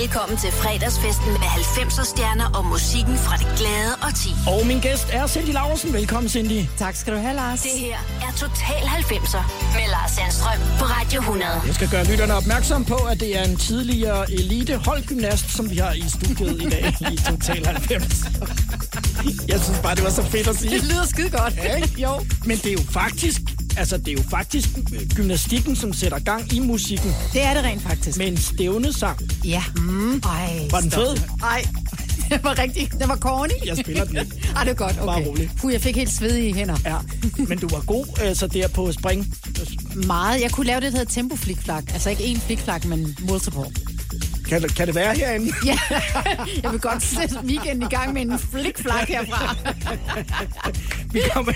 Velkommen til fredagsfesten med 90'er stjerner og musikken fra det glade og ti. Og min gæst er Cindy Laursen. Velkommen, Cindy. Tak skal du have, Lars. Det her er Total 90'er med Lars Sandstrøm på Radio 100. Jeg skal gøre lytterne opmærksom på, at det er en tidligere elite holdgymnast, som vi har i studiet i dag i Total 90. Jeg synes bare, det var så fedt at sige. Det lyder skide godt. Ja, ikke? jo. Men det er jo faktisk, altså det er jo faktisk gymnastikken, som sætter gang i musikken Det er det rent faktisk. med en stævnesang. Ja. Mm. Ej, Var den fed? Ej, det var rigtig, det var corny. Jeg spiller den ikke. Ej, det er godt, okay. Bare rolig. Puh, jeg fik helt svedige hænder. Ja, men du var god altså der på spring. Meget. Jeg kunne lave det, der hedder tempo flikflak. Altså ikke én flikflak, men multiple. Kan, det- kan det være herinde? Ja, jeg vil godt sætte weekenden i gang med en flikflak herfra. Vi, kommer,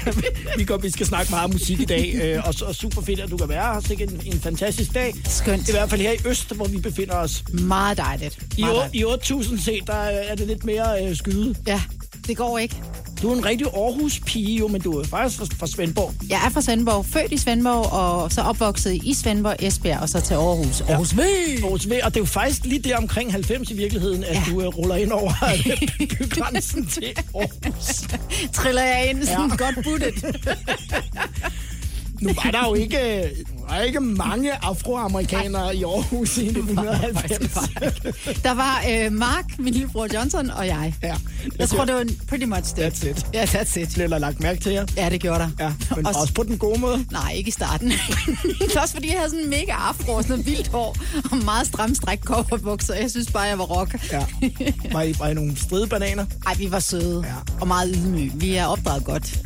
vi, kommer, vi skal snakke meget musik i dag, øh, og, og super fedt, at du kan være her. Sikke en, en fantastisk dag. Skønt. I hvert fald her i Øst, hvor vi befinder os. Meget dejligt. I, Meget dejligt. i 8000 set, der er det lidt mere øh, skyde. Ja, det går ikke. Du er en rigtig Aarhus-pige, jo, men du er faktisk fra, Svendborg. Jeg er fra Svendborg, født i Svendborg, og så opvokset i Svendborg, Esbjerg, og så til Aarhus. Aarhus V! Aarhus V, og det er jo faktisk lige der omkring 90 i virkeligheden, at Ja. du øh, ruller ind over bygrænsen til Aarhus. Triller jeg ind sådan Ja. ja. godt buttet. Nu var der jo ikke, der var ikke mange afroamerikanere i Aarhus i 1990. Der var øh, Mark, min lillebror Johnson, og jeg. Ja, Jeg tror, det var pretty much det. That's it. Ja, that's it. Blev der lagt mærke til jer? Ja, det gjorde der. Ja, men Også- også på den gode måde. Nej, ikke i starten. Også fordi jeg havde sådan en mega afro og sådan noget vildt hår og meget stram stræk bukser. Jeg synes bare, jeg var rock. Ja. Var I, var I nogle stridebananer? Ej, vi var søde Ja. ja. og meget ydmyge. Vi er opdraget godt.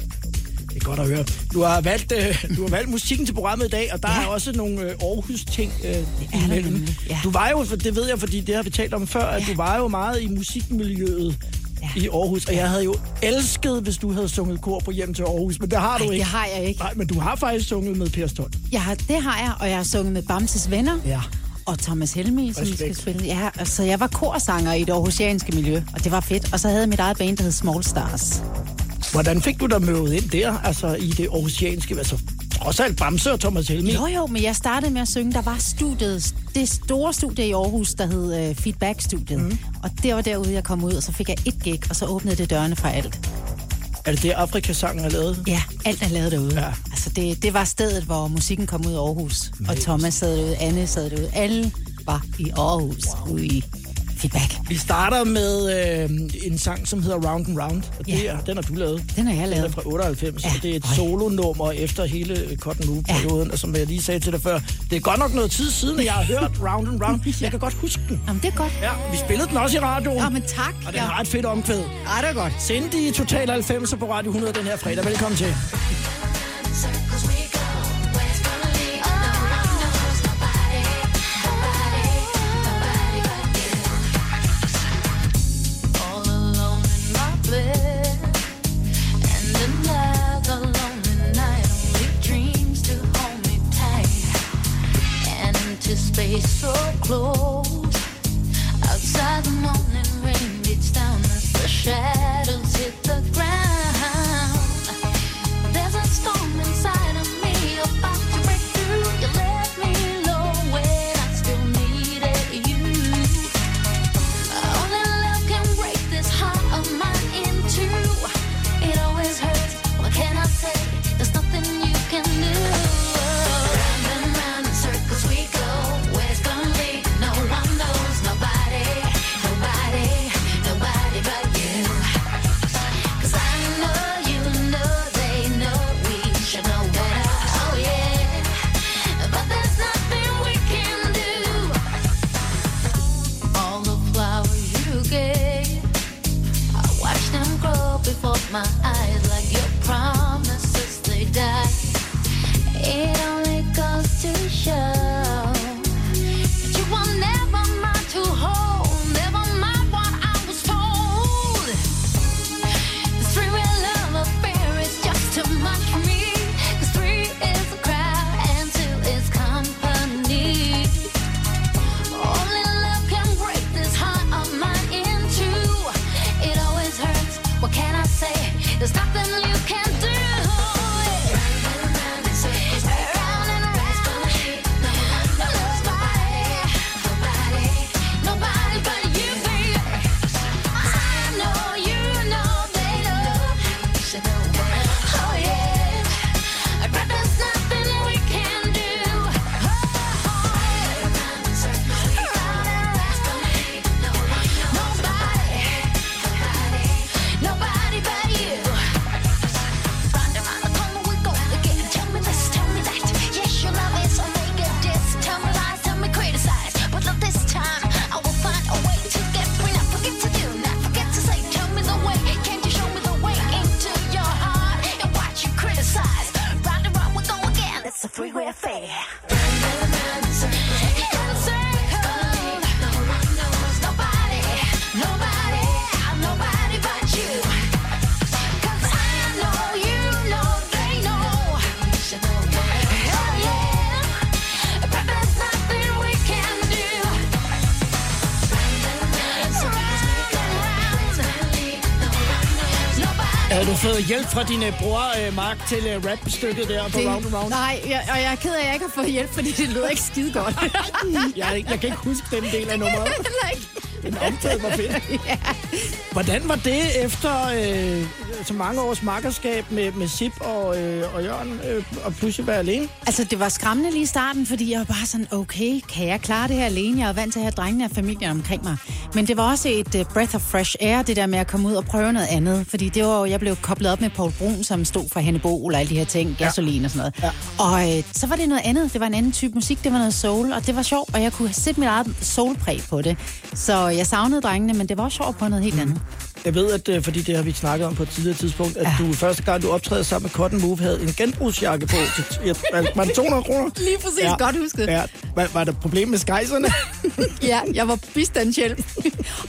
Er godt at høre. Du har valgt, øh, du har valgt musikken til programmet i dag, og der ja. er også nogle øh, Aarhus-ting øh, imellem. ja. Du var jo, for det ved jeg, fordi det har vi talt om før, at Ja. du var jo meget i musikmiljøet Ja. i Aarhus, og jeg havde jo elsket, hvis du havde sunget kor på hjem til Aarhus, men det har du Ej, ikke. det har jeg ikke. Nej, men du har faktisk sunget med Per Stolt. Har, det har jeg, og jeg har sunget med Bamses venner. Ja. Og Thomas Helmi, som vi skal spille. Ja, altså jeg var korsanger i det aarhusianske miljø, og det var fedt. Og så havde jeg mit eget band, der hed Small Stars. Hvordan fik du dig mødet ind der, altså i det aarhusianske, altså trods alt Bamse og Thomas Helmi? Jo, jo, men jeg startede med at synge. Der var studiet, det store studie i Aarhus, der hed uh, Feedback-studiet. Mm. Og det var derude, jeg kom ud, og så fik jeg et gig, og så åbnede det dørene for alt. Er det det, Afrikasangen er lavet? Ja, alt er lavet derude. Ja. Altså, det, det var stedet, hvor musikken kom ud af Aarhus. Og Thomas sad derude, Anne sad derude. Alle var i Aarhus, wow. i Feedback. Vi starter med øh, en sang, som hedder Round and Round, og det Ja. er, den har du lavet. Den har jeg Den er lavet. fra 98, ja. Ja. og det er et Øj. solonummer efter hele Cotton Move-perioden, ja. og som jeg lige sagde til dig før, det er godt nok noget tid siden, at jeg har hørt Round and Round. Jeg kan godt huske den. Jamen, det er godt. Ja, vi spillede den også i radioen, Ja, men tak. og den Ja. har et fedt omkvæd. Ej, det er godt. Cindy i Total 90 på Radio 100 den her fredag. Velkommen til. Hjælp fra din øh, bror, øh, Mark, til øh, rap-stykket der på Det- Round Round? Nej, jeg, og jeg er ked af, at jeg ikke har fået hjælp, fordi det lyder ikke skide godt. Jeg, jeg kan ikke huske den del af nummeret. Den optaget var fedt. Hvordan var det efter øh, så mange års makkerskab med, med Sip og, øh, og Jørgen øh, og pludselig være alene? Altså, det var skræmmende lige i starten, fordi jeg var bare sådan, okay, kan jeg klare det her alene? Jeg er vant til at have drengene og familien omkring mig. Men det var også et uh, breath of fresh air, det der med at komme ud og prøve noget andet. Fordi det var jo, jeg blev koblet op med Paul Brun, som stod for Hannibal og alle de her ting, gasolin og sådan noget. Ja. Og øh, så var det noget andet. Det var en anden type musik, det var noget soul, og det var sjovt, og jeg kunne sætte mit eget soulpræg på det. Så jeg savnede drengene, men det var også sjovt på noget helt andet. Jeg ved, at øh, fordi det har vi snakket om på et tidligere tidspunkt, at du første gang, du optræder sammen med Cotton Move, havde en genbrugsjakke på. Til, ja, var- det 200 kroner? Lige præcis, godt husket. Ja. Var, var der problem med skejserne? Ja, jeg var bistandshjælp.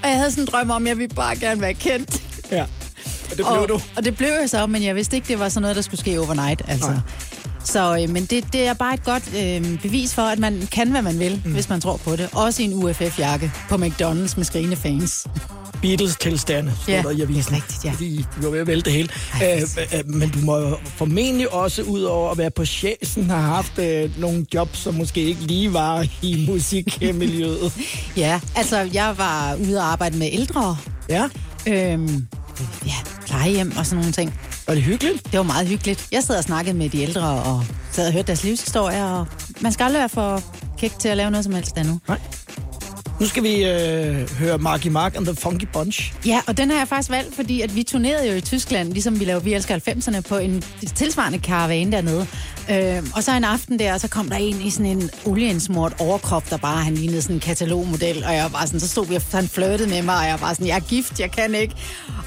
og jeg havde sådan en drøm om, at jeg ville bare gerne være kendt. ja. Og det blev og, du. Og det blev jeg så, men jeg vidste ikke, det var sådan noget, der skulle ske overnight. Altså. Nej. Så, øh, men det, det er bare et godt øh, bevis for, at man kan, hvad man vil, mm. hvis man tror på det. Også i en UFF-jakke på McDonald's med skrigende fans. Beatles-tilstande, stod Ja, der i avisen. det rigtigt, ja. Fordi du var ved at vælte det hele. Ej, Øh, øh, men du må formentlig også, ud over at være på chefen, have haft øh, nogle jobs, som måske ikke lige var i musikmiljøet. Ja, altså jeg var ude og arbejde med ældre. ja, Øhm, ja, plejehjem og sådan nogle ting. var det hyggeligt? Det var meget hyggeligt. Jeg sad og snakkede med de ældre og sad og hørte deres livshistorier. Og man skal aldrig være for kæk til at lave noget som helst endnu. Nej. Nu skal vi øh, høre Marky Mark and the Funky Bunch. Ja, og den har jeg faktisk valgt, fordi at vi turnerede jo i Tyskland, ligesom vi lavede Vi Elsker 90'erne, på en tilsvarende karavane dernede. Øh, og så en aften der, så kom der en i sådan en olieinsmurt overkrop, der bare, han lignede sådan en katalogmodel, og jeg var sådan, så stod vi og han flirtede med mig, og jeg var sådan, jeg er gift, jeg kan ikke.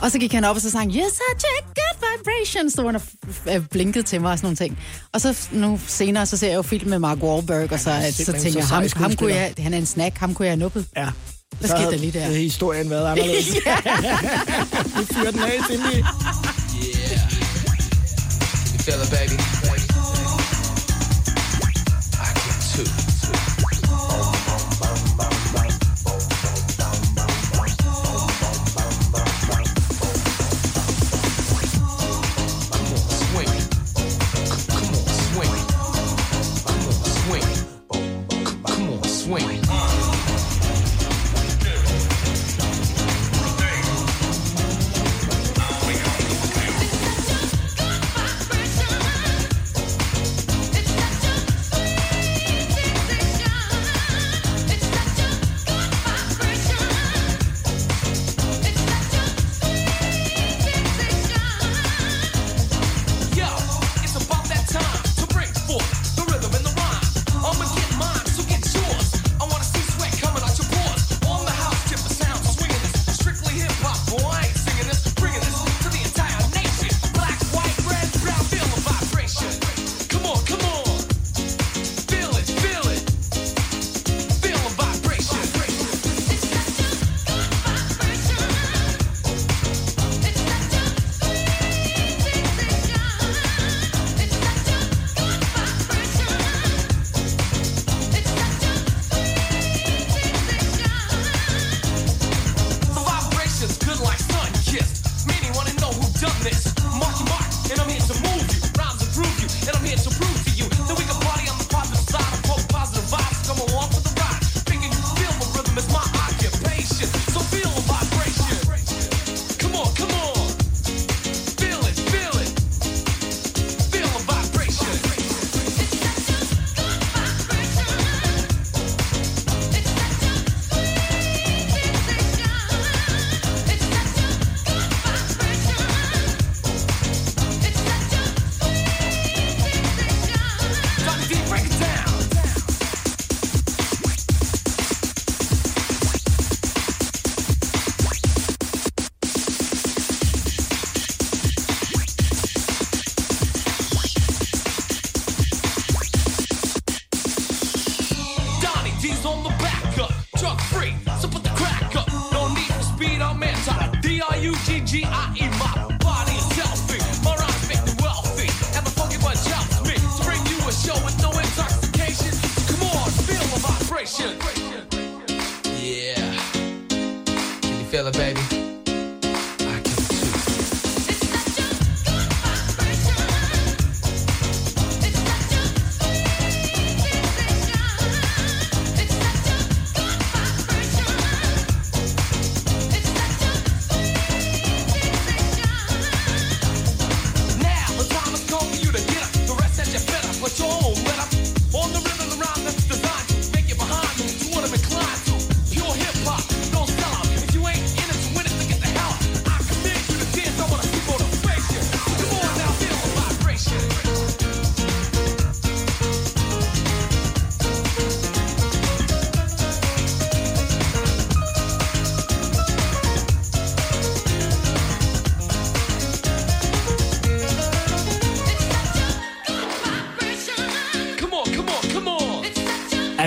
Og så gik han op og så sang, yes, I check good vibrations, stod han og f- blinkede til mig og sådan nogle ting. Og så nu senere, så ser jeg jo film med Mark Wahlberg, og så, er så, så tænker jeg, ham, ham kunne jeg, han er en snack, ham kunne jeg have nuppet. Ja. Hvad skete havde der lige der? Historien været anderledes. vi fyrer den af, Cindy. You feel it, baby?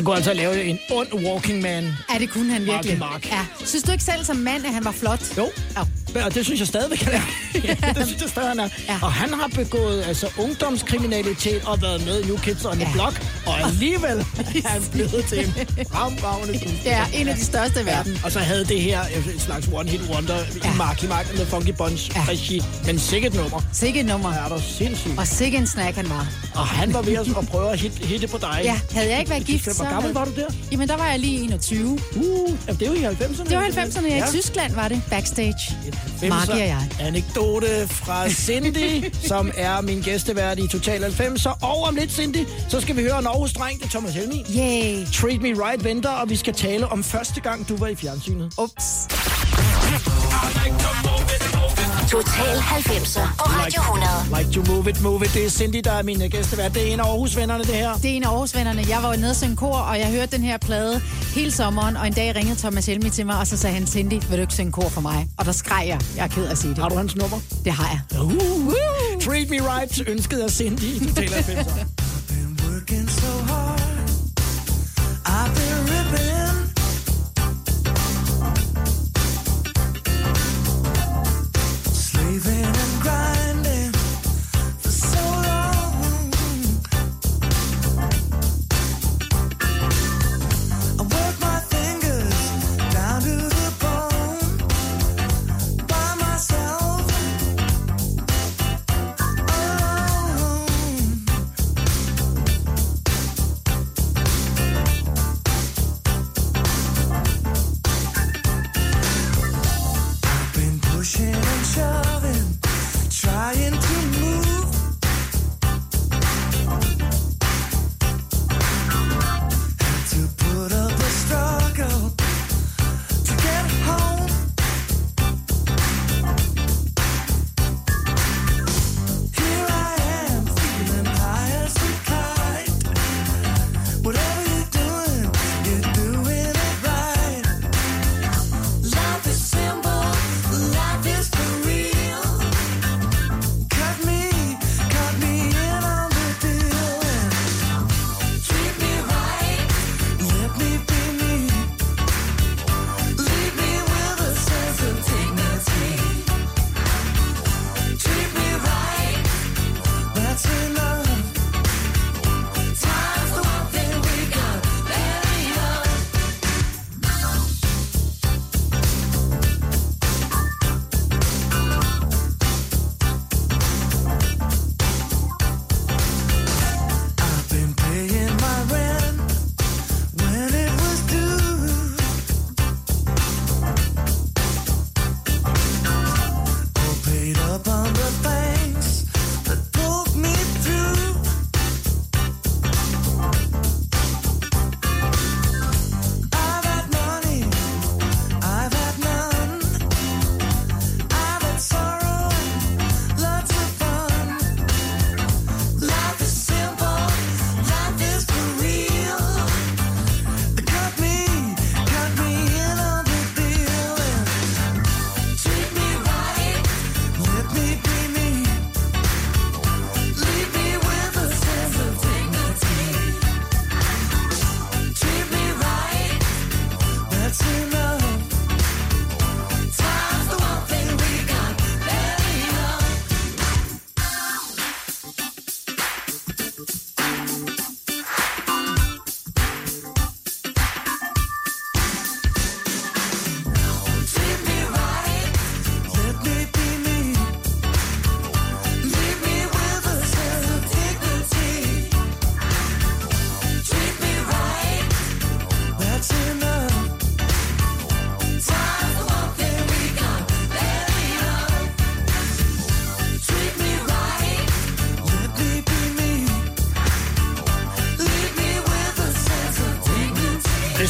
Han kunne altså lave en ond walking man. Ja, det kunne han virkelig. Mark. Ja. Synes du ikke selv som mand, at han var flot? Jo, Jo. og det synes jeg stadigvæk, han er. Ja, det synes jeg stadig, han er. Ja. Og han har begået altså, ungdomskriminalitet og været med i New Kids on the Ja. Block, og alligevel er han blevet til en skuespiller. Ja, en af de største i verden. Og så havde det her et slags one-hit wonder ja. Ja. i Marky Mark med Funky Bunch ja. Ja. regi. Men sikkert nummer. Sikke et nummer. Er der sindssygt. Og sikke en snack, han var. Og han var ved at at prøve at hit, hitte på dig. Ja, havde jeg ikke været gift, Hvor gammel var du der? Jamen, der var jeg lige 21. Uh, det jo i 90'erne. Det var 90'erne, ja. i Tyskland var det. Backstage. En Marky og jeg. Anekdote fra Cindy, som er min gæstevært i Total 90'er. Og om lidt, Cindy, så skal vi høre en Aarhus dreng, det er Thomas Helmi. Yay. Treat Me Right venter, og vi skal tale om første gang, du var i fjernsynet. Ups. Total 90'er på Radio 100. Like to move it, move it. Det er Cindy, der er min øh, gæstevært. Det er en af Aarhus-vennerne, det her. Det er en af årsvennerne. Jeg var jo nede og synge kor, og jeg hørte den her plade hele sommeren, og en dag ringede Thomas Helmi til mig, og så sagde han, Cindy, vil du ikke synge kor for mig? Og der skreg jeg. Jeg er ked af at sige det. Har du hans nummer? Det har jeg. Uh, Treat Me Right ønskede af Cindy i Total 90'er.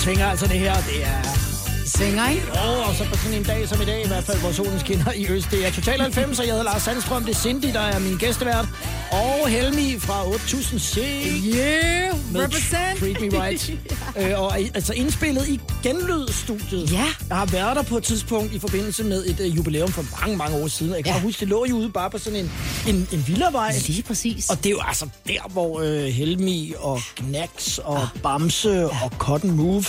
Svinger altså det her. Det er svinger, ikke? Oh, og så på sådan en dag som i dag, i hvert fald, hvor solen skinner i øst. Det er Total 90, og jeg hedder Lars Sandstrøm. Det er Cindy, der er min gæstevært. Og Helmi fra 8000 C. Yeah, med represent. Treat Me Right. øh, og altså indspillet i Genlyd-studiet. Ja. Jeg har været der på et tidspunkt i forbindelse med et uh, jubilæum for mange, mange år siden. Jeg kan Ja. ja. huske, det lå jo ude bare på sådan en, en, en villavej. Lige præcis. Og det er jo altså der, hvor øh, Helmi og Knacks og Bamse og Cotton Move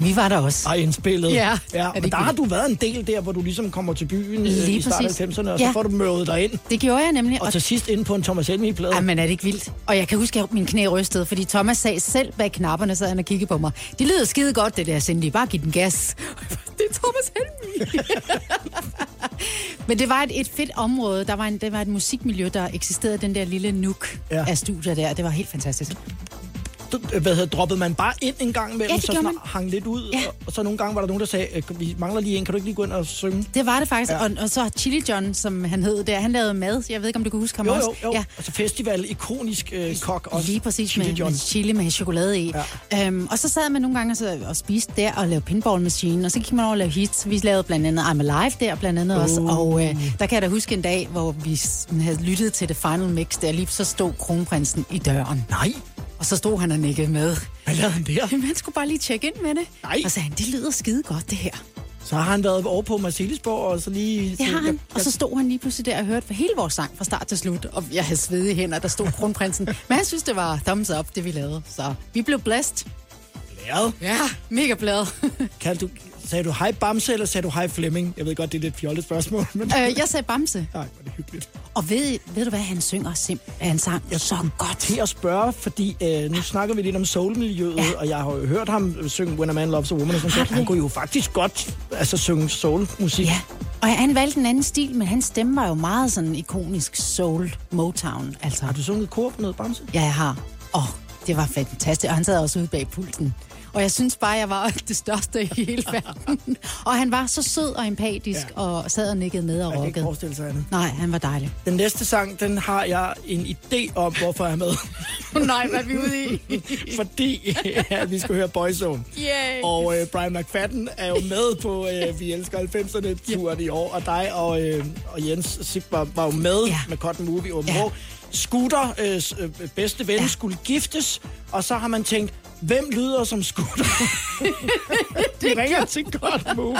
Vi var der også. har indspillet. Ja. Ja men ikke der har vildt? du været en del der, hvor du ligesom kommer til byen øh, Lige i starten af præcis. 90'erne, og Ja. så får du mødet dig ind. Det gjorde jeg nemlig. Og til sidst inde på en Thomas Helmi-plade. Ej, men er det ikke vildt? Og jeg kan huske, at min knæ rystede, fordi Thomas sagde selv bag knapperne, så han og kiggede på mig. Det lyder skide godt, det der, Cindy. Bare giv den gas. det er Thomas Helmi. men det var et, et fedt område. Der var, en, det var et musikmiljø, der eksisterede den der lille nuk ja. af studier der. Det var helt fantastisk. Hvad hedder, droppede man bare ind en gang imellem, Ja, så sådan man. hang lidt ud, Ja. og, så nogle gange var der nogen, der sagde, øh, vi mangler lige en, kan du ikke lige gå ind og synge? Det var det faktisk. Ja. Og, og så Chili John, som han hed der, han lavede mad. Jeg ved ikke, om du kan huske ham Jo, også. jo, jo. Ja. Altså festival, ikonisk øh, kok også. Lige præcis Chili med, John. med chili med chokolade i. Ja. Øhm, og så sad man nogle gange og, så, og spiste der og lavede pinball machine, og så gik man over og lavede hits. Vi lavede blandt andet I'm Alive der blandt andet uh. også, og øh, der kan jeg da huske en dag, hvor vi havde lyttet til det final mix, der lige så stod kronprinsen i døren. Nej, Og så stod han og nikkede med. hvad lavede han der? Jamen, han skulle bare lige tjekke ind med det. Nej. Og så sagde han, det lyder skide godt det her. Så har han været over på Marcelisborg, og så lige... Det har jeg- han. Og så stod han lige pludselig der og hørte for hele vores sang fra start til slut. Og jeg havde svedige hænder, der stod kronprinsen. Men han synes, det var thumbs up, det vi lavede. Så vi blev blessed. Lærret. Ja, mega glad. Kan du, sagde du hej Bamse, eller sagde du hej Flemming? Jeg ved godt, det er lidt fjollet spørgsmål, men... øh, jeg sagde Bamse. Nej, er det hyggeligt. Og ved, ved du hvad, han synger simpelthen han sang så godt. Til at spørge, fordi øh, nu snakker vi lidt om soulmiljøet, ja. Ja. og jeg har jo hørt ham synge When a Man Loves a Woman, og sådan noget. Han kunne jo faktisk godt altså, synge soulmusik. Ja, og han valgte en anden stil, men hans stemme var jo meget sådan ikonisk soul Motown. Altså, Har du sunget kor på noget, Bamse? ja, jeg har. Åh, det var fantastisk. Og han sad også ude bag pulten. Og jeg synes bare, jeg var det største i hele verden. og han var så sød og empatisk, Ja. ja. og sad og nikkede med og Jeg kan ikke rockede. forestille sig andet. Nej, han var dejlig. Den næste sang, den har jeg en idé om, hvorfor jeg er med. Nej, hvad er vi ude i? fordi at vi skal høre Boyzone. Yay! Og øh, Brian McFadden er jo med på øh, Vi Elsker 90'erne-turen i år, og dig og, øh, og Jens Sip var, jo med ja. Ja. med Cotton Movie Åben Ja. Scooter, øh, øh, bedste ven, ja. Ja. skulle giftes, og så har man tænkt, hvem lyder som Scooter? det ringer til Cotton Move.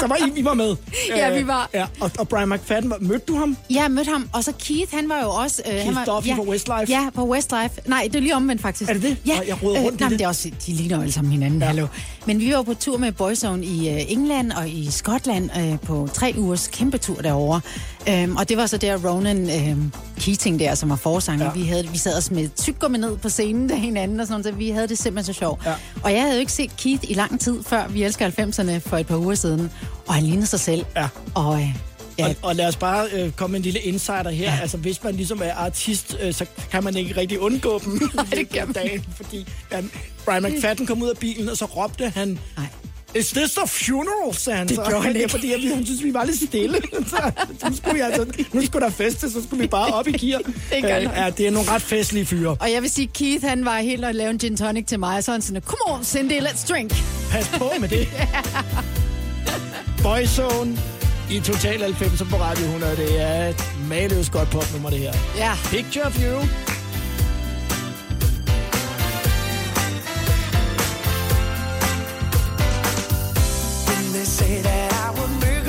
Så var I, I var med. Ja, Øh, vi var. Ja, og, og Brian McFadden, mødte du ham? Jeg mødte ham, og så Keith, han var jo også... Øh, han var, Duffy fra Westlife? Ja, på Westlife. Nej, det er lige omvendt faktisk. Er det det? Ja, Og jeg roder rundt i nej, det. det er også, de ligner jo alle sammen hinanden, ja. hallo. Men vi var på tur med Boyzone i øh, England og i Skotland øh, på tre ugers kæmpe tur derovre. Øhm, og det var så der Ronan øh, Keating der, som var forsanger. Ja. Vi, havde, vi sad os med tyggegummi ned på scenen der hinanden og sådan så vi havde det simpelthen så sjovt. Ja. Og jeg havde jo ikke set Keith i lang tid, før vi elsker 90'erne for et par uger siden. Og han lignede sig selv. Ja. Og øh, ja, Og, og lad os bare øh, komme med en lille insider her. Ja. Altså, hvis man ligesom er artist, øh, så kan man ikke rigtig undgå dem. Nej, det kan dagen, fordi han, Brian McFadden kom ud af bilen, og så råbte han... nej. Is this a funeral, sagde han Det så. gjorde han ikke. Fordi jeg, han synes, vi var lidt stille. så, nu, skulle vi altså, nu skulle der feste, så skulle vi bare op i gear. Det gør han. ja, det er nogle ret festlige fyre. Og jeg vil sige, Keith, han var helt at lave en gin tonic til mig, og så han sådan, come on, Cindy, let's drink. Pas på med det. Boyzone i Total 90 på Radio 100. Det er et maløst godt popnummer, det her. Ja. Picture of you. They say that I would make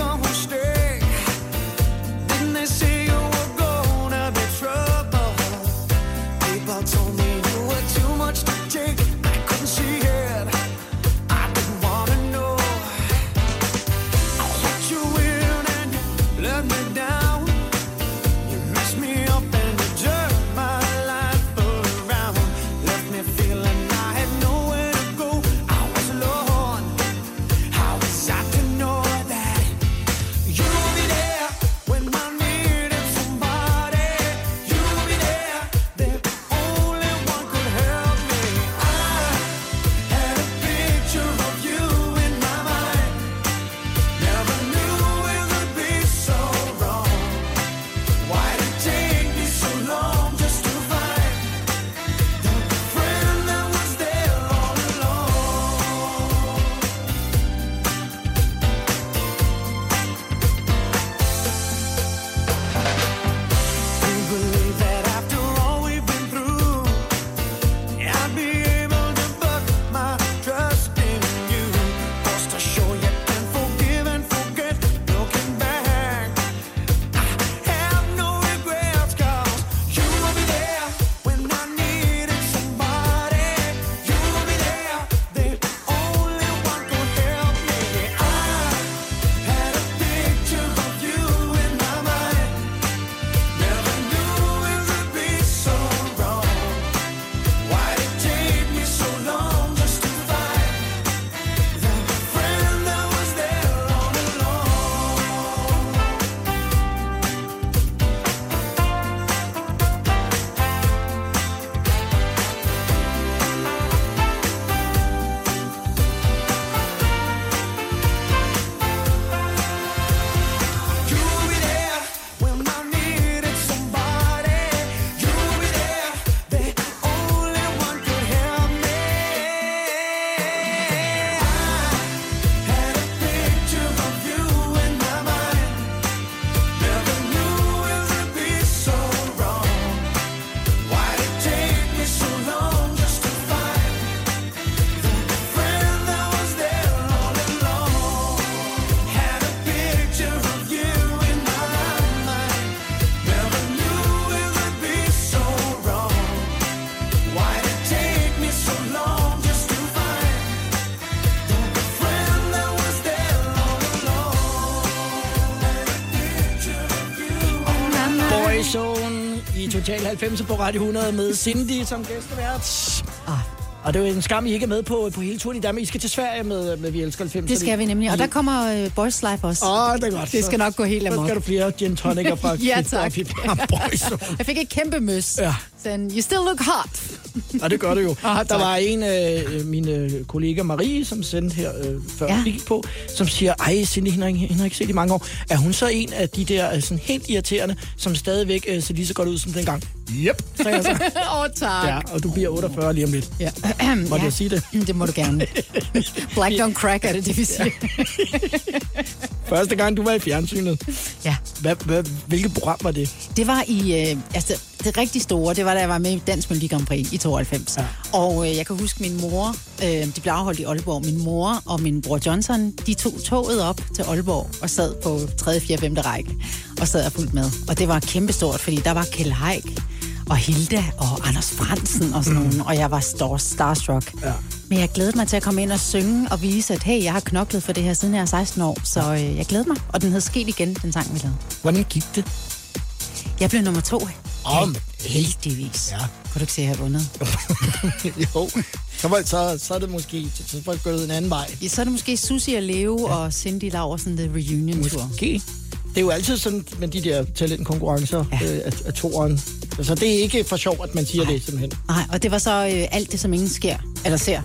Boyzone i Total 90 på Radio 100 med Cindy som gæstevært. Ah. Og det er jo en skam, I ikke er med på, på hele turen i Danmark. I skal til Sverige med, med Vi Elsker 90. Det skal vi nemlig. Og der kommer uh, Boys Life også. Åh, oh, det er godt. Det skal nok gå helt Så amok. skal du flere gin tonicer fra Ja, tak. Boyzone. Jeg fik et kæmpe møs. Ja. Sådan, you still look hot. Og det gør det jo. Ah, der var en af øh, mine kollegaer, Marie, som sendte her øh, før Ja. ja. vi gik på, som siger, ej, Cindy, hende har, ikke- hende har ikke set i mange år. Er hun så en af de der øh, sådan helt irriterende, som stadigvæk øh, ser lige så godt ud som dengang? Yep, sagde jeg så. Åh, oh, tak. Ja, og du bliver 48 lige om lidt. Ja. Må ja. jeg sige det? Det må du gerne. Black don't crack er det, det vi siger. Første gang, du var i fjernsynet. Ja. Hvilket program var det? Det var i, øh, altså det rigtig store, det var da jeg var med i Dansk Melodi Grand Prix i 92. Ja. Og øh, jeg kan huske min mor, øh, de blev afholdt i Aalborg, min mor og min bror Johnson, de tog toget op til Aalborg og sad på 3., 4., 5. række og sad og fulgte med. Og det var kæmpestort, fordi der var Kjell Haik og Hilda og Anders Fransen og sådan mm. nogen, og jeg var star starstruck. Ja. Men jeg glædede mig til at komme ind og synge og vise, at hey, jeg har knoklet for det her siden jeg er 16 år, så øh, jeg glæder mig. Og den hed Sket igen, den sang vi lavede. Hvordan gik det? Jeg blev nummer to. Om. Heldigvis. Ja. Kunne du ikke se, at jeg har vundet? jo. Så, så, så er det måske, så var det gået en anden vej. Ja, så er det måske Susie og Leo ja. og Cindy Laversen, The Reunion Tour. Måske. Det er jo altid sådan med de der talentkonkurrencer Ja. øh, af, af toeren. Så det er ikke for sjov, at man siger det simpelthen. Nej, og det var så øh, alt det, som ingen sker, eller ser,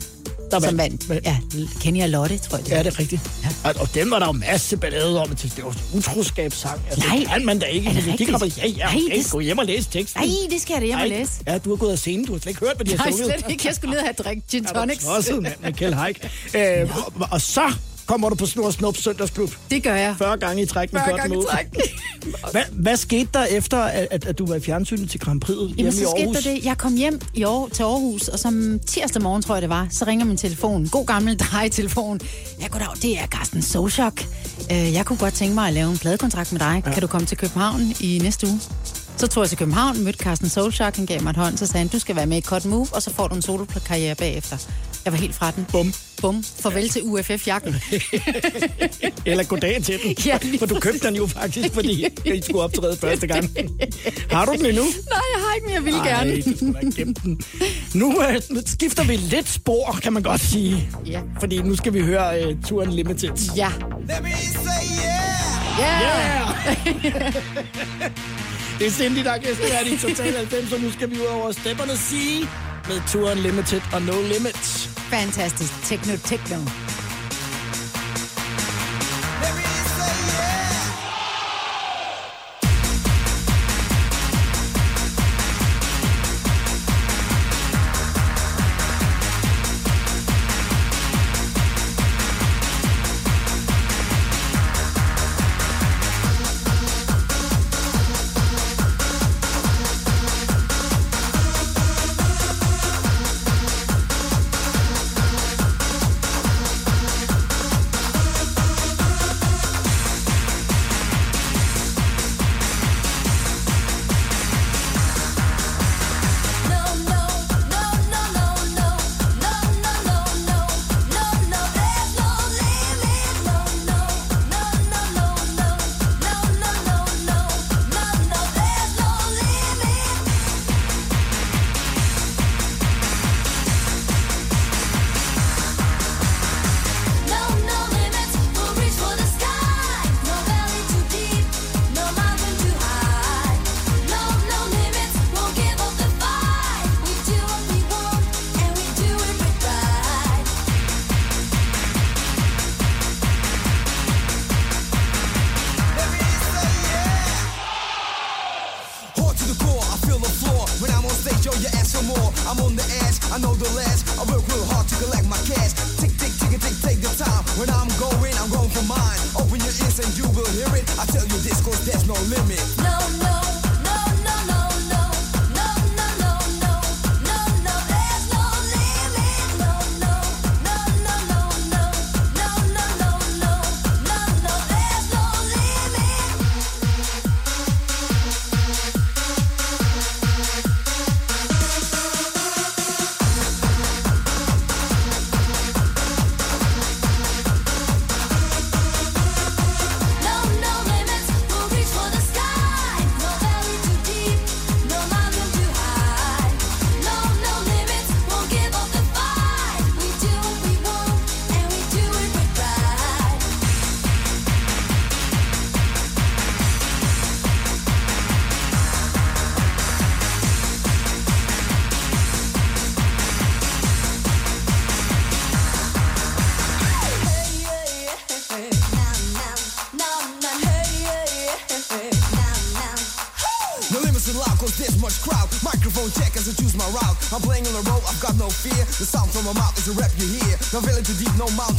Der som vandt. vandt. Ja, Kenny og Lotte, tror jeg. det Ja, var. det er rigtigt. Ja. Og, dem var der jo masse ballade om. Det var en utroskabssang. Altså, Nej. det kan man da ikke. Er det De rigtigt? kommer, ja, ja, Nej, okay, det- gå hjem og læse teksten. Nej, det skal jeg da hjem og Nej. læse. Ja, du har gået af scenen. Du har slet ikke hørt, hvad de har Nej, sunget. slet ikke. Jeg skulle ned og have drikke gin Er du tonics. tosset, mand, med Kjell Haik. Øh, og, og, så kommer du på Snor Snup Søndagsklub. Det gør jeg. 40 gange i træk med 40 godt gange i træk. Hvad, hvad skete der efter, at, at, at du var i fjernsynet til Grand Prix Jamen, så skete der det. Jeg kom hjem i år, til Aarhus, og som tirsdag morgen, tror jeg det var, så ringer min telefon. God gammel drejetelefon. Ja, goddag, det er Carsten Sochok. Øh, jeg kunne godt tænke mig at lave en pladekontrakt med dig. Ja. Kan du komme til København i næste uge? Så tog jeg til København, mødte Carsten Solchak, han gav mig et hånd, så sagde han, du skal være med i Cut Move, og så får du en solokarriere bagefter. Jeg var helt fra den. Bum. Bum. Farvel til UFF-jakken. Eller goddag til den. Ja, For du købte den jo faktisk, fordi I skulle optræde første gang. Har du den endnu? Nej, jeg har ikke, men jeg ville gerne. Ej, du skulle da gemme den. Nu øh, skifter vi lidt spor, kan man godt sige. Ja. Fordi nu skal vi høre uh, Turen Limited. Ja. Let me say yeah. Ja. Yeah! det er Cindy, der er gæstevært i Total 90, og nu skal vi ud over stepperne sige med Turen Limited og No Limits. Fantastisk. Techno,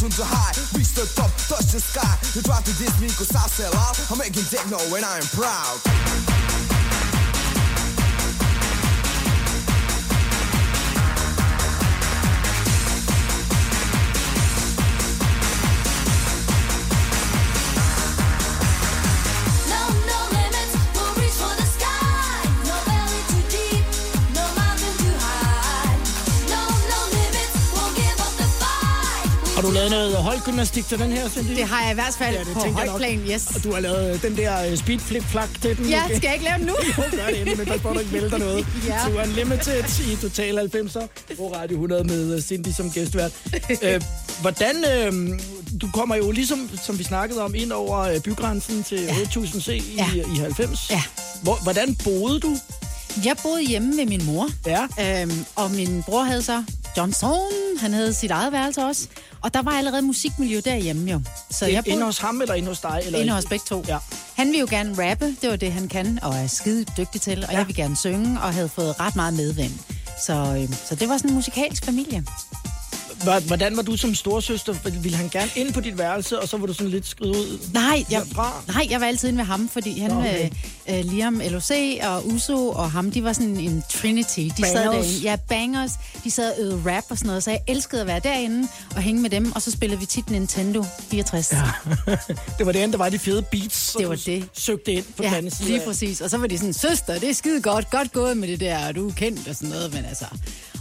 mountain too high. Reach the top, touch the sky. You try to diss me cause I sell out. I'm making techno and I am proud. Du lavet noget holdgymnastik til den her, Cindy? Det har jeg i hvert fald Ja, det på tænker jeg højt nok. plan, yes. Og du har lavet øh, den der øh, speed flip flak til den. Ja, måske? skal jeg ikke lave den nu? Jo, gør det endelig, men pas på, at du ikke vælter noget. Ja. Så Unlimited i Total 90'er på Radio 100 med øh, Cindy som gæstvært. øh, hvordan, øh, du kommer jo ligesom, som vi snakkede om, ind over bygrænsen til Ja. 8000 C i, Ja. i 90. Ja. Hvor, hvordan boede du? Jeg boede hjemme ved min mor. Ja. Øhm, og min bror havde så Johnson, han havde sit eget værelse også. Og der var allerede musikmiljø derhjemme jo. Så jeg Inde boede hos ham eller inde hos dig? Eller inde hos begge to. Ja. Han ville jo gerne rappe, det var det han kan, og er skide dygtig til. Og ja. jeg vil gerne synge, og havde fået ret meget medvind. Så, øh, så det var sådan en musikalsk familie. Hvor- Hvordan var du som storsøster? Ville han gerne ind på dit værelse, og så var du sådan lidt skridt ud? Nej, jeg, Derfra? nej, jeg var altid inde ved ham, fordi han, okay. øh, øh, Liam LOC og Uso og ham, de var sådan en trinity. De sad Bangers. derinde. Ja, bangers. De sad og øvede rap og sådan noget, så jeg elskede at være derinde og hænge med dem, og så spillede vi tit Nintendo 64. Ja, Det var det, der var de fede beats, Det var det. søgte ind på ja den anden side. lige præcis. Og så var de sådan, søster, det er skide godt, godt gået med det der, og du er kendt og sådan noget, men altså...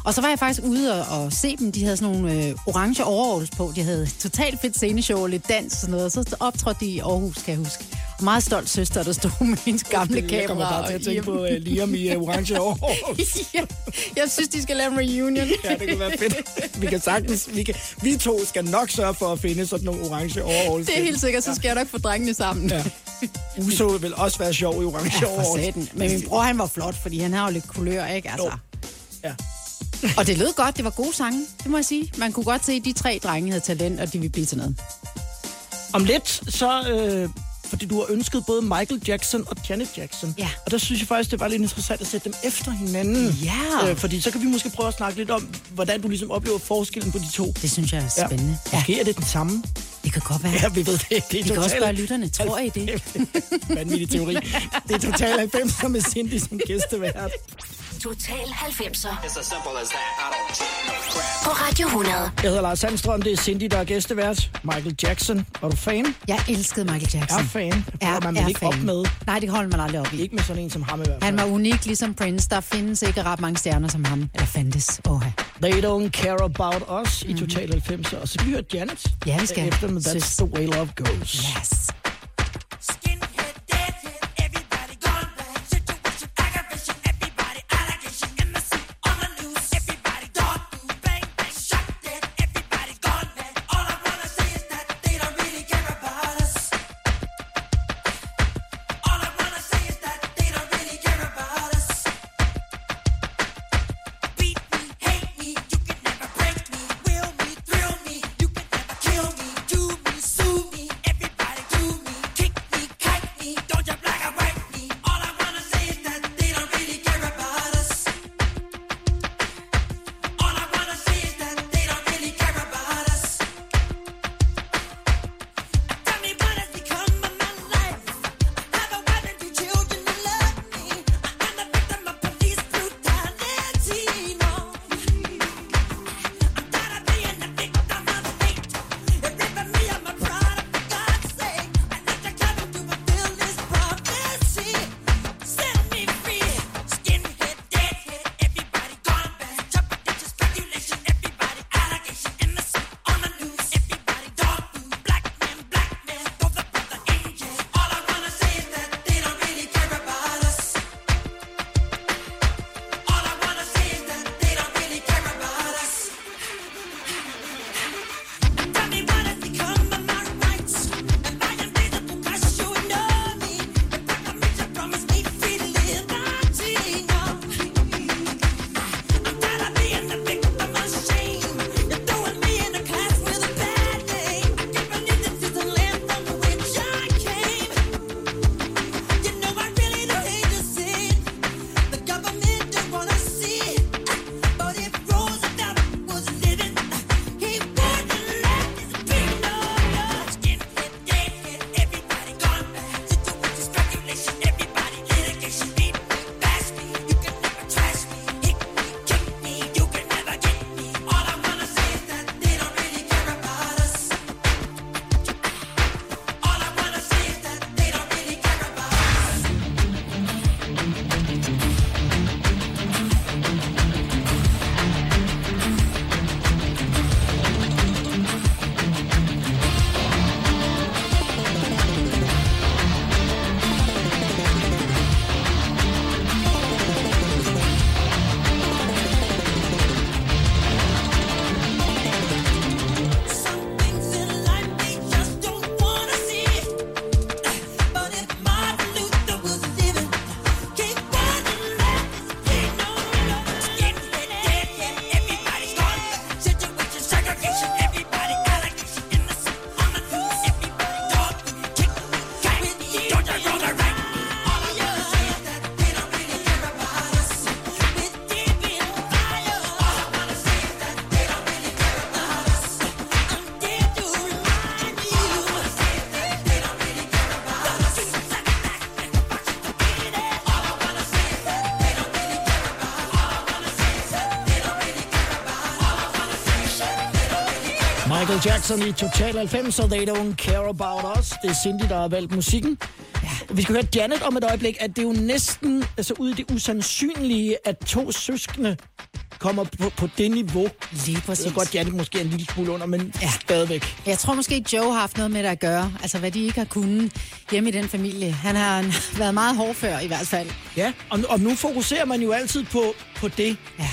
Og så var jeg faktisk ude og, og se dem. De havde sådan nogle øh, orange overalls på. De havde totalt fedt sceneshow og lidt dans og sådan noget. Og så optrådte de i Aarhus, kan jeg huske. Og meget stolt søster, der stod med hendes gamle kamera. Jeg kommer bare til at tænke på uh, Liam i uh, orange år. ja, jeg synes, de skal lave en reunion. ja, det kunne være fedt. Vi kan sagtens, vi, kan, vi to skal nok sørge for at finde sådan nogle orange overalls. Det er helt sikkert, så skal jeg nok få drengene sammen. Ja. Uso vil også være sjov i orange Ja, overalls. Men min bror, han var flot, fordi han har jo lidt kulør, ikke? Altså. Ja. Og det lød godt, det var gode sange, det må jeg sige. Man kunne godt se, at de tre drenge havde talent, og de ville blive til noget. Om lidt, så... Øh, fordi du har ønsket både Michael Jackson og Janet Jackson. Ja. Og der synes jeg faktisk, det var lidt interessant at sætte dem efter hinanden. Ja. Øh, fordi så kan vi måske prøve at snakke lidt om, hvordan du ligesom oplever forskellen på de to. Det synes jeg er spændende. Ja, Måske er det den samme. Det kan godt være. Ja, vi ved det. det er Vi kan også spørge lytterne, tror I det? Vanvittig teori. Det er totalt 90 med Cindy som gæstevært. Total 90'er. På Radio 100. Jeg hedder Lars Sandstrøm, det er Cindy, der er gæstevært. Michael Jackson, var du fan? Jeg elskede Michael Jackson. Er fan? Det holder man vel ikke op med. Nej, det holder man aldrig op i. Ikke med sådan en som ham i hvert fald. Han var unik, ligesom Prince. Der findes ikke ret mange stjerner som ham. Eller fandtes. Oha. They don't care about us i Total 90. Og så vi høre Janet. Mhm. Ja, vi skal. Efter med the way love goes. Yes. Michael Jackson i Total 90, so they don't care about us. Det er Cindy, der har valgt musikken. Ja. Vi skal høre Janet om et øjeblik, at det er jo næsten altså, ude i det usandsynlige, at to søskende kommer på, på det niveau. Lige præcis. Jeg ved godt, Janet måske er en lille smule under, men ja. stadigvæk. Jeg tror måske, Joe har haft noget med det at gøre. Altså, hvad de ikke har kunnet hjemme i den familie. Han har været meget hård før, i hvert fald. Ja, og, og nu fokuserer man jo altid på, på det. Ja.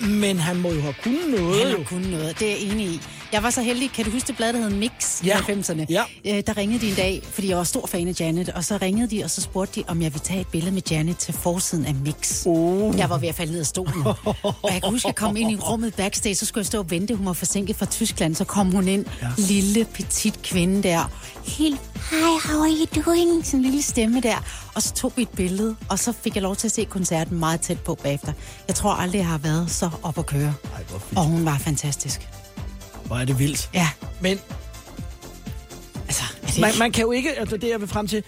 Men han må jo have kunnet noget. Han har kunnet noget, det er jeg enig i. Jeg var så heldig, kan du huske det blad, der hed Mix Ja. i 90'erne? Ja. Øh, der ringede de en dag, fordi jeg var stor fan af Janet, og så ringede de, og så spurgte de, om jeg ville tage et billede med Janet til forsiden af Mix. Uh. Jeg var ved at falde ned af stolen. og jeg kan huske, at jeg kom ind i rummet backstage, så skulle jeg stå og vente. Hun var forsinket fra Tyskland, så kom hun ind. Ja. Lille, petit kvinde der. Helt, hi, how are you doing? Sådan en lille stemme der. Og så tog vi et billede, og så fik jeg lov til at se koncerten meget tæt på bagefter. Jeg tror aldrig, jeg har været så op at køre. Ej. Og hun var fantastisk. Hvor er det vildt. Ja, Men altså... Er det man, ikke- man kan jo ikke, altså det jeg vil frem til,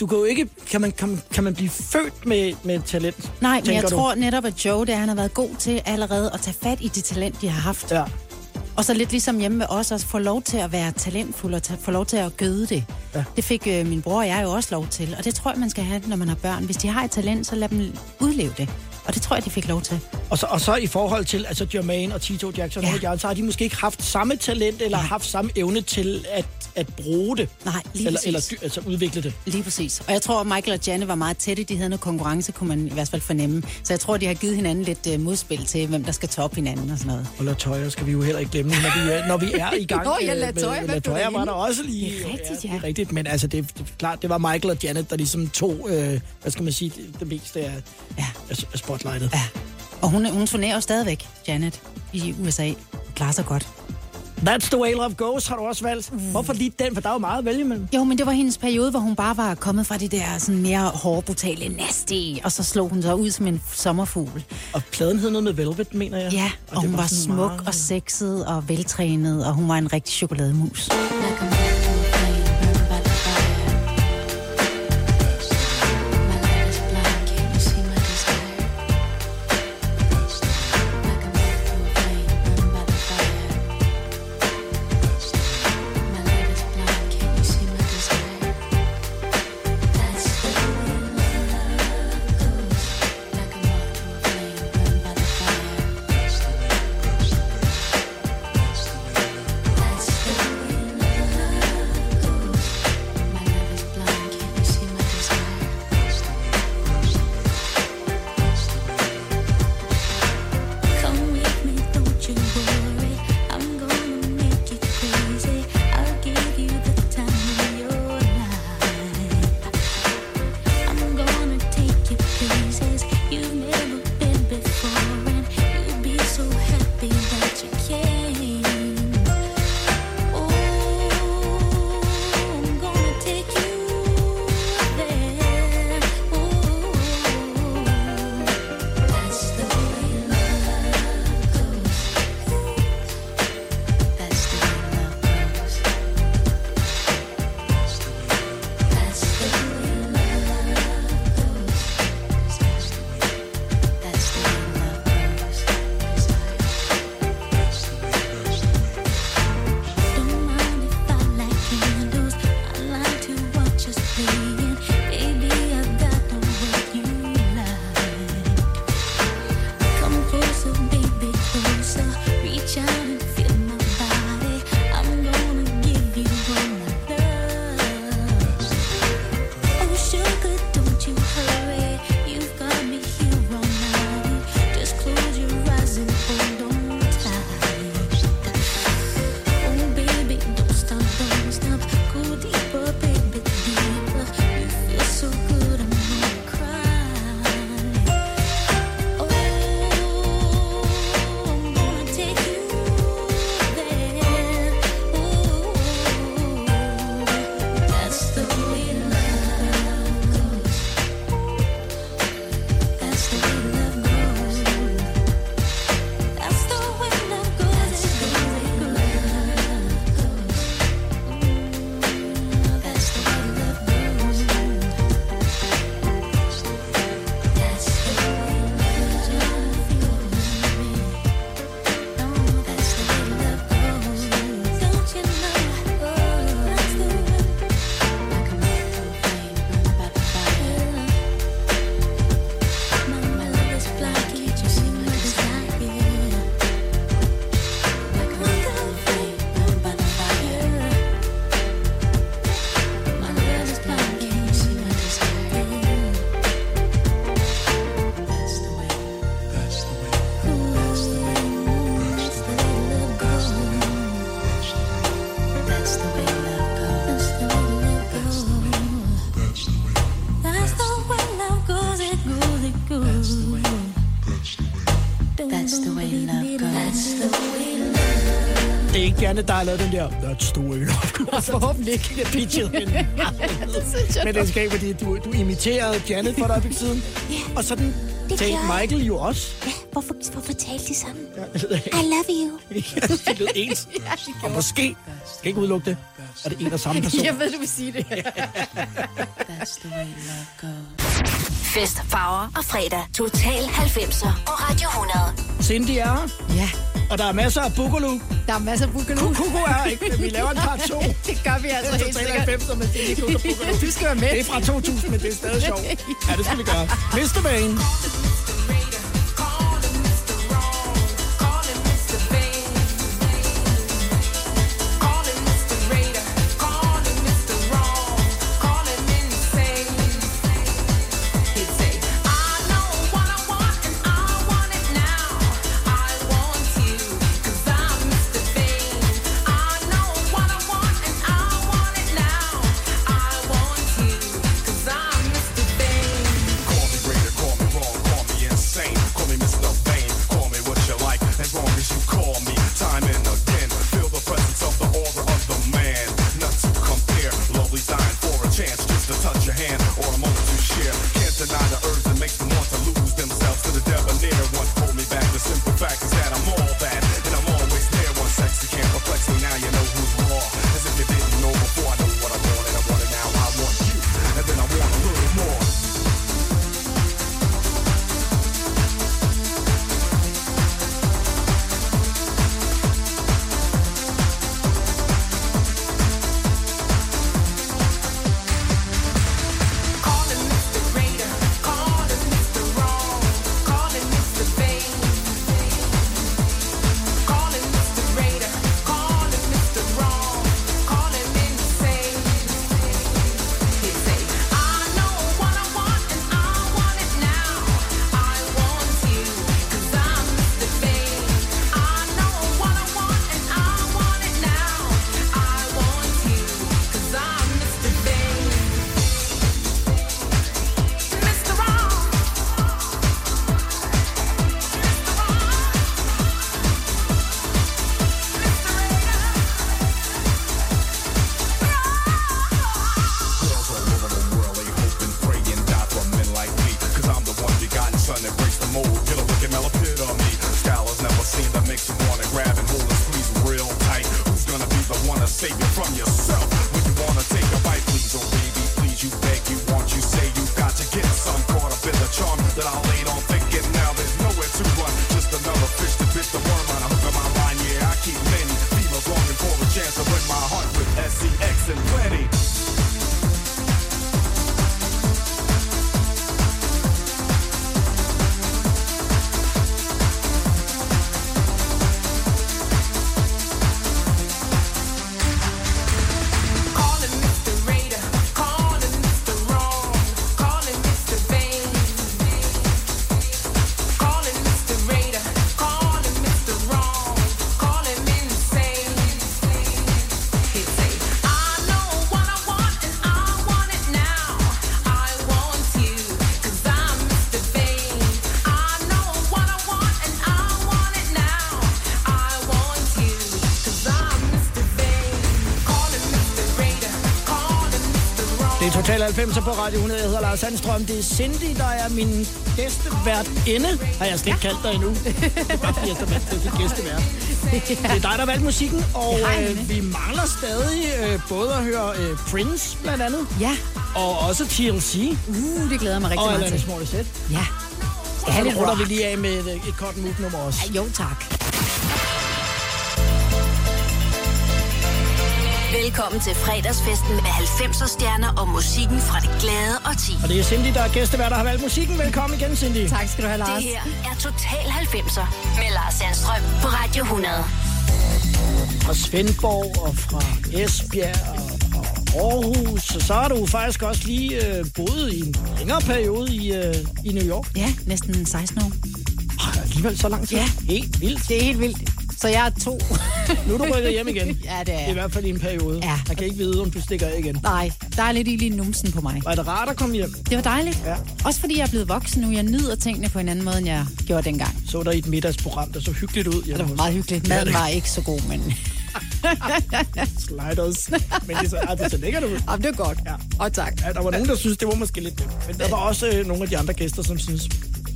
du kan jo ikke, kan man, kan, kan man blive født med, med talent? Nej, men jeg du? tror netop, at Joe, det, han har været god til allerede at tage fat i det talent, de har haft. Ja. Og så lidt ligesom hjemme med os, også få lov til at være talentfuld og ta- få lov til at gøde det. Ja. Det fik øh, min bror og jeg jo også lov til. Og det tror jeg, man skal have, når man har børn. Hvis de har et talent, så lad dem udleve det. Og det tror jeg, de fik lov til. Og så, og så i forhold til altså Jermaine og Tito Jackson, Ja. ja. og de, så har de måske ikke haft samme talent eller Nej. haft samme evne til at, at bruge det. Nej, lige eller, præcis. eller altså udvikle det. Lige præcis. Og jeg tror, at Michael og Janne var meget tætte. De havde noget konkurrence, kunne man i hvert fald fornemme. Så jeg tror, de har givet hinanden lidt uh, modspil til, hvem der skal toppe hinanden og sådan noget. Og Latoya skal vi jo heller ikke glemme, når vi er, når vi er i gang. Nå, ja, Latoya, med- Latoya var der også lige. Det er rigtigt, det er ja. rigtigt, men altså, det, det klart, det var Michael og Janet, der ligesom tog, øh, hvad skal man sige, det, det meste af, Ja. af, af spotlightet. Ja. Og hun, hun turnerer jo stadigvæk, Janet, i USA. Hun klarer sig godt. That's the way love goes, har du også valgt. Mm. Hvorfor lige den? For der er jo meget at vælge imellem. Jo, men det var hendes periode, hvor hun bare var kommet fra det der sådan mere hårde, brutale, nasty, og så slog hun sig ud som en sommerfugl. Og pladen hed noget med Velvet, mener jeg. Ja, og, og hun var sådan smuk meget- og sexet og veltrænet, og hun var en rigtig chokolademus. Er Janet, der har lavet den der, that's the way love goes. Forhåbentlig ikke. Det er pitchet hende. Men det skal fordi du, du imiterede Janet for et øjeblik siden. Ja. Og sådan Det talte. Michael jo også. Ja, hvorfor, hvorfor talte de sammen? I love you. det lød ens. Og måske, skal ikke udelukke det, er det en og samme person. Jeg ved, du vil sige det. Fest, farver og fredag. Total 90'er på Radio 100. Cindy er Ja, og der er masser af Boogaloo. der er masser af boogaloo. Kuku er ikke, men vi laver en part 2. Det gør vi altså Det helt er sikkert. 93 med Cindy Kuku Boogaloo. Du skal være med. Det er fra 2000, men det er stadig sjovt. Ja, det skal vi gøre. Mr. Bane. 90'er på Radio 100. Jeg hedder Lars Sandstrøm. Det er Cindy, der er min gæstevært inde. Har jeg slet ikke ja. kaldt dig endnu. Det er bare fordi, jeg står med til gæstevært. Det er dig, der valgte musikken, og øh, vi mangler stadig øh, både at høre øh, Prince, blandt andet. Ja. Og også TLC. Uh, det glæder mig rigtig og meget til. Og Alanis Morissette. Ja. Skal så runder vi lige af med øh, et, et kort move-nummer også. Ja, jo, tak. Velkommen til fredagsfesten med 90'er stjerner og musikken fra det glade og ti. Og det er Cindy, der er gæstevært, der har valgt musikken. Velkommen igen, Cindy. Tak skal du have, Lars. Det her er Total 90'er med Lars Sandstrøm på Radio 100. Fra Svendborg og fra Esbjerg og Aarhus. Og så har du faktisk også lige øh, boet i en længere periode i, øh, i New York. Ja, næsten 16 år. Oh, alligevel så lang tid. Ja. Helt vildt. Det er helt vildt. Så jeg er to. Nu er du rykket hjem igen. Ja, det er. I hvert fald i en periode. Ja. Jeg kan ikke vide, om du stikker af igen. Nej, der er lidt i numsen på mig. Var det rart at komme hjem? Det var dejligt. Ja. Også fordi jeg er blevet voksen nu. Jeg nyder tingene på en anden måde, end jeg gjorde dengang. Så dig i et middagsprogram, der så hyggeligt ud. Det var meget hyggeligt. Ja, Maden det- var ikke så god, men Sliders. Men det, så, ah, det så lækkert ud. Jamen, det er godt. Ja. Og tak. Ja, der var nogen, der synes det var måske lidt nemt. Men der var også øh, nogle af de andre gæster, som synes...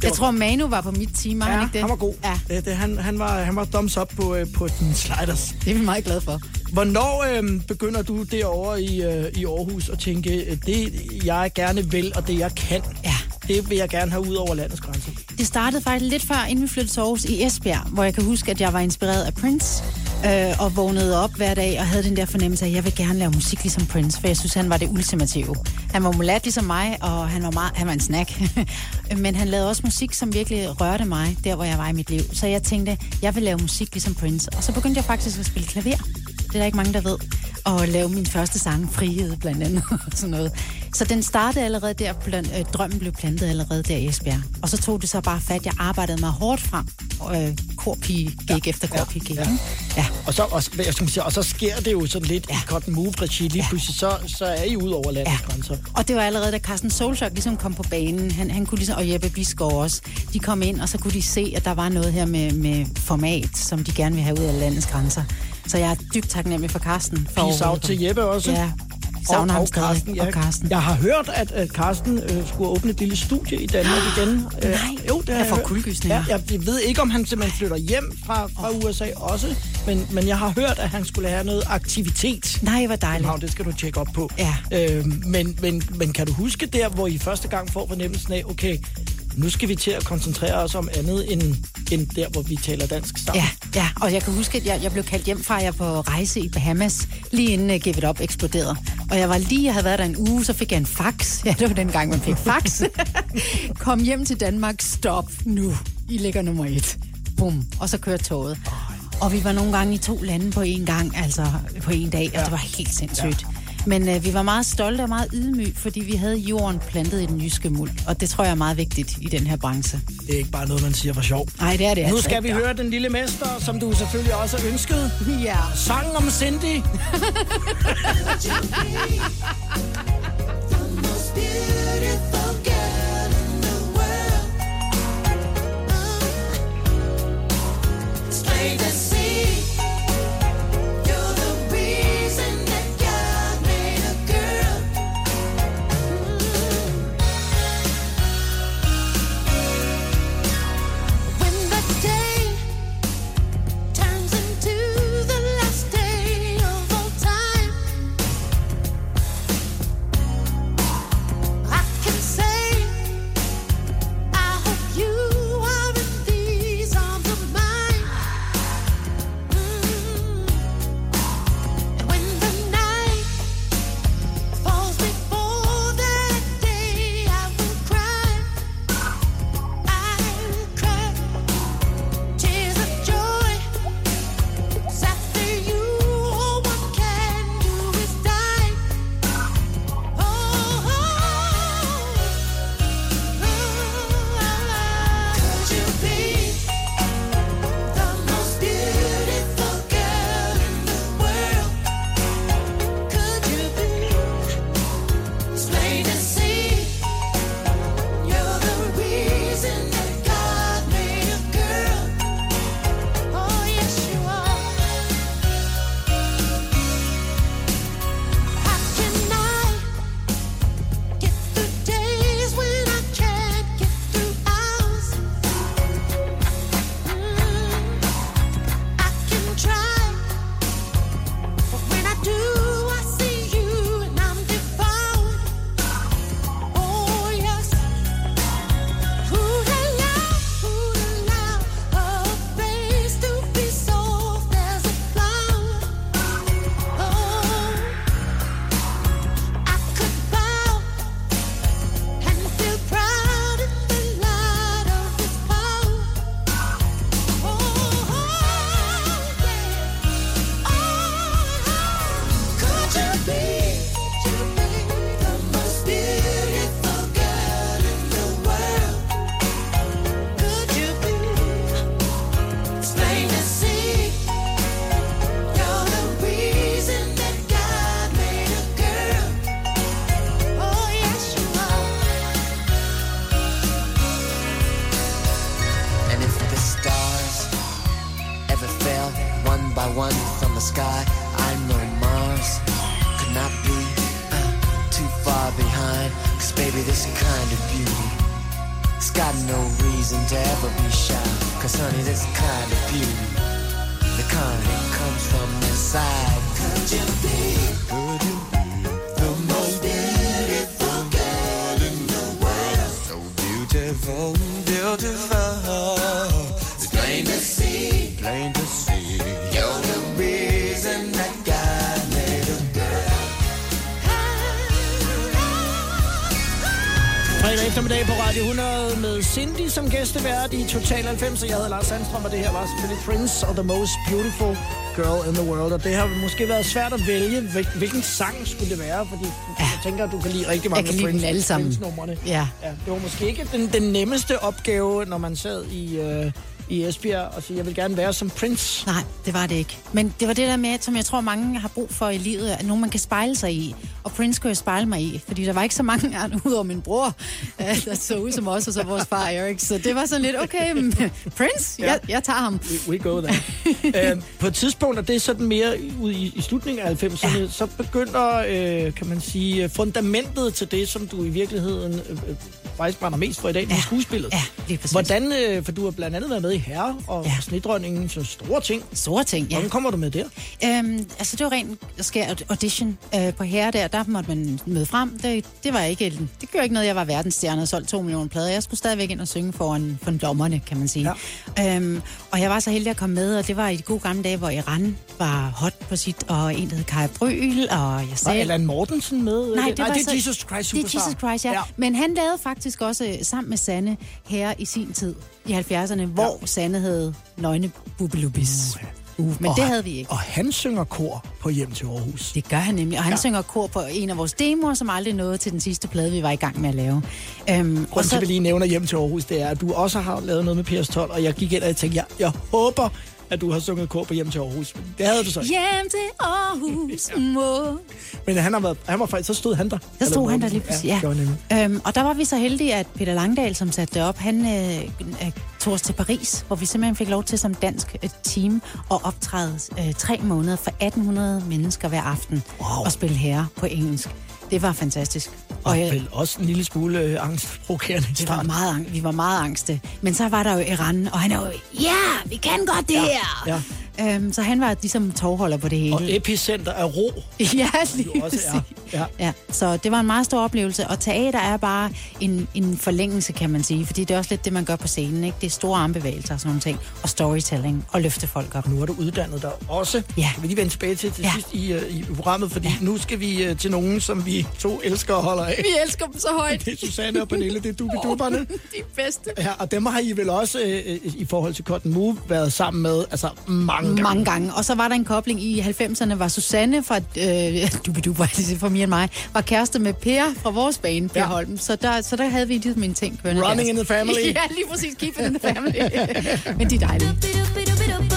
Jeg tror, Manu var på mit team, var Ja, han ikke det? han var god. Ja, Det, det, han, han, var, han var thumbs up på, øh, på dine sliders. det er vi meget glade for. Hvornår øh, begynder du derovre i, øh, i Aarhus at tænke, øh, det jeg gerne vil, og det jeg kan, Ja. det vil jeg gerne have ud over landets grænser? Det startede faktisk lidt før, inden vi flyttede til Aarhus i Esbjerg, hvor jeg kan huske, at jeg var inspireret af Prince, øh, og vågnede op hver dag og havde den der fornemmelse af, at jeg vil gerne lave musik ligesom Prince, for jeg synes, han var det ultimative. Han var mulat ligesom mig, og han var, meget, han var en snack. Men han lavede også musik, som virkelig rørte mig, der hvor jeg var i mit liv. Så jeg tænkte, jeg vil lave musik ligesom Prince. Og så begyndte jeg faktisk at spille klaver. Det er der ikke mange, der ved. Og lave min første sang, Frihed, blandt andet. sådan noget. Så den startede allerede der, øh, drømmen blev plantet allerede der i Esbjerg. Og så tog det så bare fat, jeg arbejdede mig hårdt frem. Øh, korpige gik ja, efter korpige gik. ja. Ja. ja. Og så, og, jeg skal sige, og så sker det jo sådan lidt ja. i Cotton Move-regi. Lige Ja. pludselig, så, så er I ud over landets Ja. grænser. Og det var allerede, da Carsten Solsok ligesom kom på banen. Han, han kunne ligesom, og Jeppe Biskov også. De kom ind, og så kunne de se, at der var noget her med, med format, som de gerne vil have ud af landets grænser. Så jeg er dybt taknemmelig for Carsten. For Peace out til Jeppe også. Ja, savner og, ham stadig. Carsten, ja. Og Carsten. Jeg har hørt, at, at Carsten øh, skulle åbne et lille studie i Danmark igen. Øh, Nej, jo, det jeg får hørt. kuldegysninger. Ja, jeg, jeg ved ikke, om han simpelthen flytter hjem fra, fra USA også, men, men jeg har hørt, at han skulle have noget aktivitet. Nej, hvor dejligt. København, det skal du tjekke op på. Ja. Øh, men, men, men kan du huske der, hvor I første gang får fornemmelsen af, okay, nu skal vi til at koncentrere os om andet end, end der, hvor vi taler dansk sammen? Ja, ja, og jeg kan huske, at jeg, jeg blev kaldt hjem fra, at jeg på rejse i Bahamas, lige inden uh, Give It Up eksploderede. Og jeg var lige, jeg havde været der en uge, så fik jeg en fax. Ja, det var den gang, man fik fax. Kom hjem til Danmark, stop nu. I ligger nummer et. Bum. Og så kørte toget. Og vi var nogle gange i to lande på en gang, altså på en dag, og det var helt sindssygt. Ja. Men øh, vi var meget stolte og meget ydmyge, fordi vi havde jorden plantet i den jyske muld. Og det tror jeg er meget vigtigt i den her branche. Det er ikke bare noget, man siger for sjov. Nej, det er det Nu altså skal ikke. vi høre Den Lille Mester, som du selvfølgelig også har ønsket. Ja. Sangen om Cindy. When behind. Cause baby, this kind of beauty, it's got no reason to ever be shy. Cause honey, this kind of beauty, the kind that comes from inside. Could you be? Could you be the most beautiful girl in the world? So beautiful, beautiful. It's plain to see, plain to eftermiddag på Radio 100 med Cindy som gæstevært i Total 90. Jeg hedder Lars Sandstrøm, og det her var selvfølgelig Prince og The Most Beautiful Girl in the World. Og det har måske været svært at vælge, hvil- hvilken sang skulle det være, fordi jeg tænker, at du kan lide rigtig mange Jeg kan lide Prince, dem alle sammen. Prince-numrene. Ja. Ja, det var måske ikke den, den nemmeste opgave, når man sad i, øh, i Esbjerg og sige, jeg vil gerne være som Prince. Nej, det var det ikke. Men det var det der med, som jeg tror, mange har brug for i livet, at nogen man kan spejle sig i. Og Prince kunne jeg spejle mig i, fordi der var ikke så mange andre, udover min bror, øh, der så ud som os, og så vores far Erik. Så det var sådan lidt, okay, men Prince, jeg, jeg tager ham. We, we go there. øh, på et tidspunkt, og det er sådan mere ud i, i slutningen af 90'erne, ja. så begynder, øh, kan man sige, fundamentet til det, som du i virkeligheden øh, øh, faktisk brænder mest for i dag, ja. Ja. skuespillet. Ja, lige præcis. Hvordan, øh, for du har blandt andet været med i Herre og ja. Snedronningen, så store ting. Store ting, ja. Hvordan kommer du med der? Øhm, altså, det var rent skær audition øh, på herre der. Der måtte man møde frem. Det, det var ikke, det gjorde ikke noget, jeg var verdensstjerne og solgte to millioner plader. Jeg skulle stadigvæk ind og synge foran, foran dommerne, kan man sige. Ja. Øhm, og jeg var så heldig at komme med, og det var i de gode gamle dage, hvor Iran var hot på sit, og en, hed Kaja Bryl, og jeg Var selv. Allan Mortensen med? Nej, det, Nej, var det er så, Jesus Christ Det er Superstar. Jesus Christ, ja. Ja. ja. Men han lavede faktisk også øh, sammen med Sanne her i sin tid, i 70'erne, hvor Sanne havde nøgne bubelubis. Uh, men Og det havde vi ikke. Og han synger kor på Hjem til Aarhus. Det gør han nemlig, og han Ja. synger kor på en af vores demoer, som aldrig nåede til den sidste plade, vi var i gang med at lave. Øhm, og Grunden til, at vi lige nævner Hjem til Aarhus, det er, at du også har lavet noget med PS12, og jeg gik ind og tænkte, jeg, jeg håber, at du har sunget kor på Hjem til Aarhus. Det havde du så. Hjem til Aarhus, må. Men han, har været, han var faktisk, så stod han der. Der stod han der lige pludselig, ja. nemlig. Øhm, og der var vi så heldige, at Peter Langdal, som satte det op, han øh, øh, tog os til Paris, hvor vi simpelthen fik lov til som dansk øh, team at optræde øh, tre måneder for 1800 mennesker hver aften Wow. og spille herre på engelsk. Det var fantastisk. Og jeg- vel også en lille smule øh, angstprovokerende Det var meget, vi var meget angste. Men så var der jo Iran, og han er jo, ja, vi kan godt det Ja, her. ja. Øhm, så han var ligesom tovholder på det hele. Og epicenter af ro. ja, lige også er. Ja. Ja, så det var en meget stor oplevelse, og teater er bare en, en forlængelse, kan man sige, fordi det er også lidt det, man gør på scenen, ikke? Det er store armbevægelser og sådan nogle ting, og storytelling, og løfte folk op. Nu er du uddannet dig også. Ja. Kan vi lige vende tilbage til til Ja. sidst i, uh, i programmet, fordi ja. nu skal vi uh, til nogen, som vi to elsker og holder af. Vi elsker dem så højt. Det er Susanne og Pernille, det er dubidubberne. De bedste. Ja, og dem har I vel også øh, i forhold til Cotton Move været sammen med altså mange gange. Mange gange. Og så var der en kobling i 90'erne, var Susanne fra, øh, du var mere end mig, var kæreste med Per fra vores bane, Per Ja. Holm. Så der, så der havde vi ligesom en ting kørende. Running in the family. ja, lige præcis. Keep it in the family. Men de er dejlige.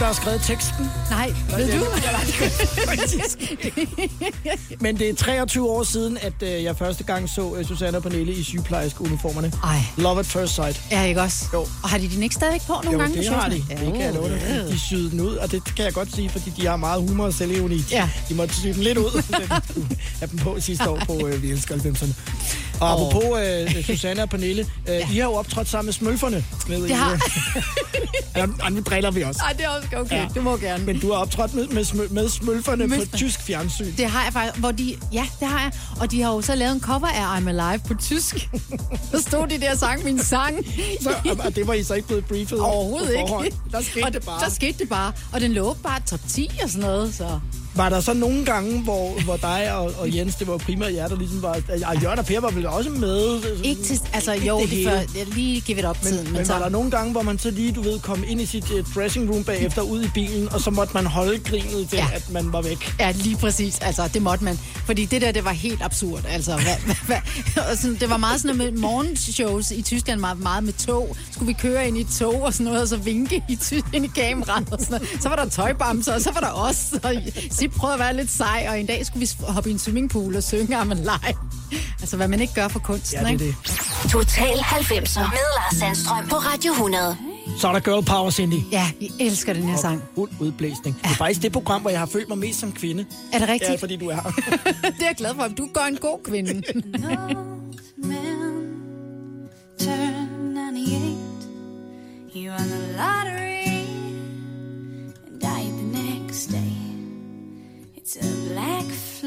Der har skrevet teksten? Nej, ved du? Men det er 23 år siden, at øh, jeg første gang så øh, Susanne og Pernille i sygeplejerske uniformerne. Ej, Love at first sight. ja, ikke også? Jo. Og har de den ikke stadigvæk på nogle Jo, gange? det har de. showsene? Det kan jeg love dig. De syede den ud, og det kan jeg godt sige, fordi de har meget humor og selvironi. Ja. De måtte sy den lidt ud, da de dem på sidste år på øh, Vi elsker 90'erne. Og apropos øh, Susanne og Pernille, øh, I har jo optrådt sammen med smølferne. Med Det har- ja, nu driller vi også. Ej, det er også okay. Ja. Ja. Du må gerne. Men du har optrådt med, med, smø, med smølferne på Mølferne. tysk fjernsyn. Det har jeg faktisk, hvor de, ja, det har jeg. Og de har jo så lavet en cover af I'm Alive på tysk. så stod de der og sang min sang. Så, og det var I så ikke blevet briefet Overhovedet på ikke. Der skete og det bare. Der skete det bare. Og den lå bare top 10 og sådan noget, så... Var der så nogle gange, hvor, hvor dig og, og Jens, det var primært jer, der ligesom var... Og Jørgen og Per var vel også med? Ikke til, altså Ikke jo, det det hele. før, jeg lige give it op Men, tiden. men, men var der nogle gange, hvor man så lige, du ved, kom ind i sit uh, dressing room bagefter, ud i bilen, og så måtte man holde grinet til, ja. Ja. at man var væk? Ja, lige præcis. Altså, det måtte man. Fordi det der, det var helt absurd. Altså, hvad, hvad, hvad? Og sådan, det var meget sådan noget med morgenshows i Tyskland, meget, meget med tog. Skulle vi køre ind i tog og sådan noget, og så vinke i ind i kameraet og sådan noget. Så var der tøjbamser, og så var der os. Og Sip prøvede at være lidt sej, og en dag skulle vi hoppe i en swimmingpool og synge Am Alive. Altså, hvad man ikke gør for kunsten, Ja, det er ikke? det. Total 90'er med Lars Sandstrøm på Radio 100. Så er der Girl Power, Cindy. Ja, vi elsker den her sang. Fuld udblæsning. Det er faktisk det program, hvor jeg har følt mig mest som kvinde. Er det rigtigt? Ja, fordi du er her. det er jeg glad for. Du gør en god kvinde. man turned 98. He won the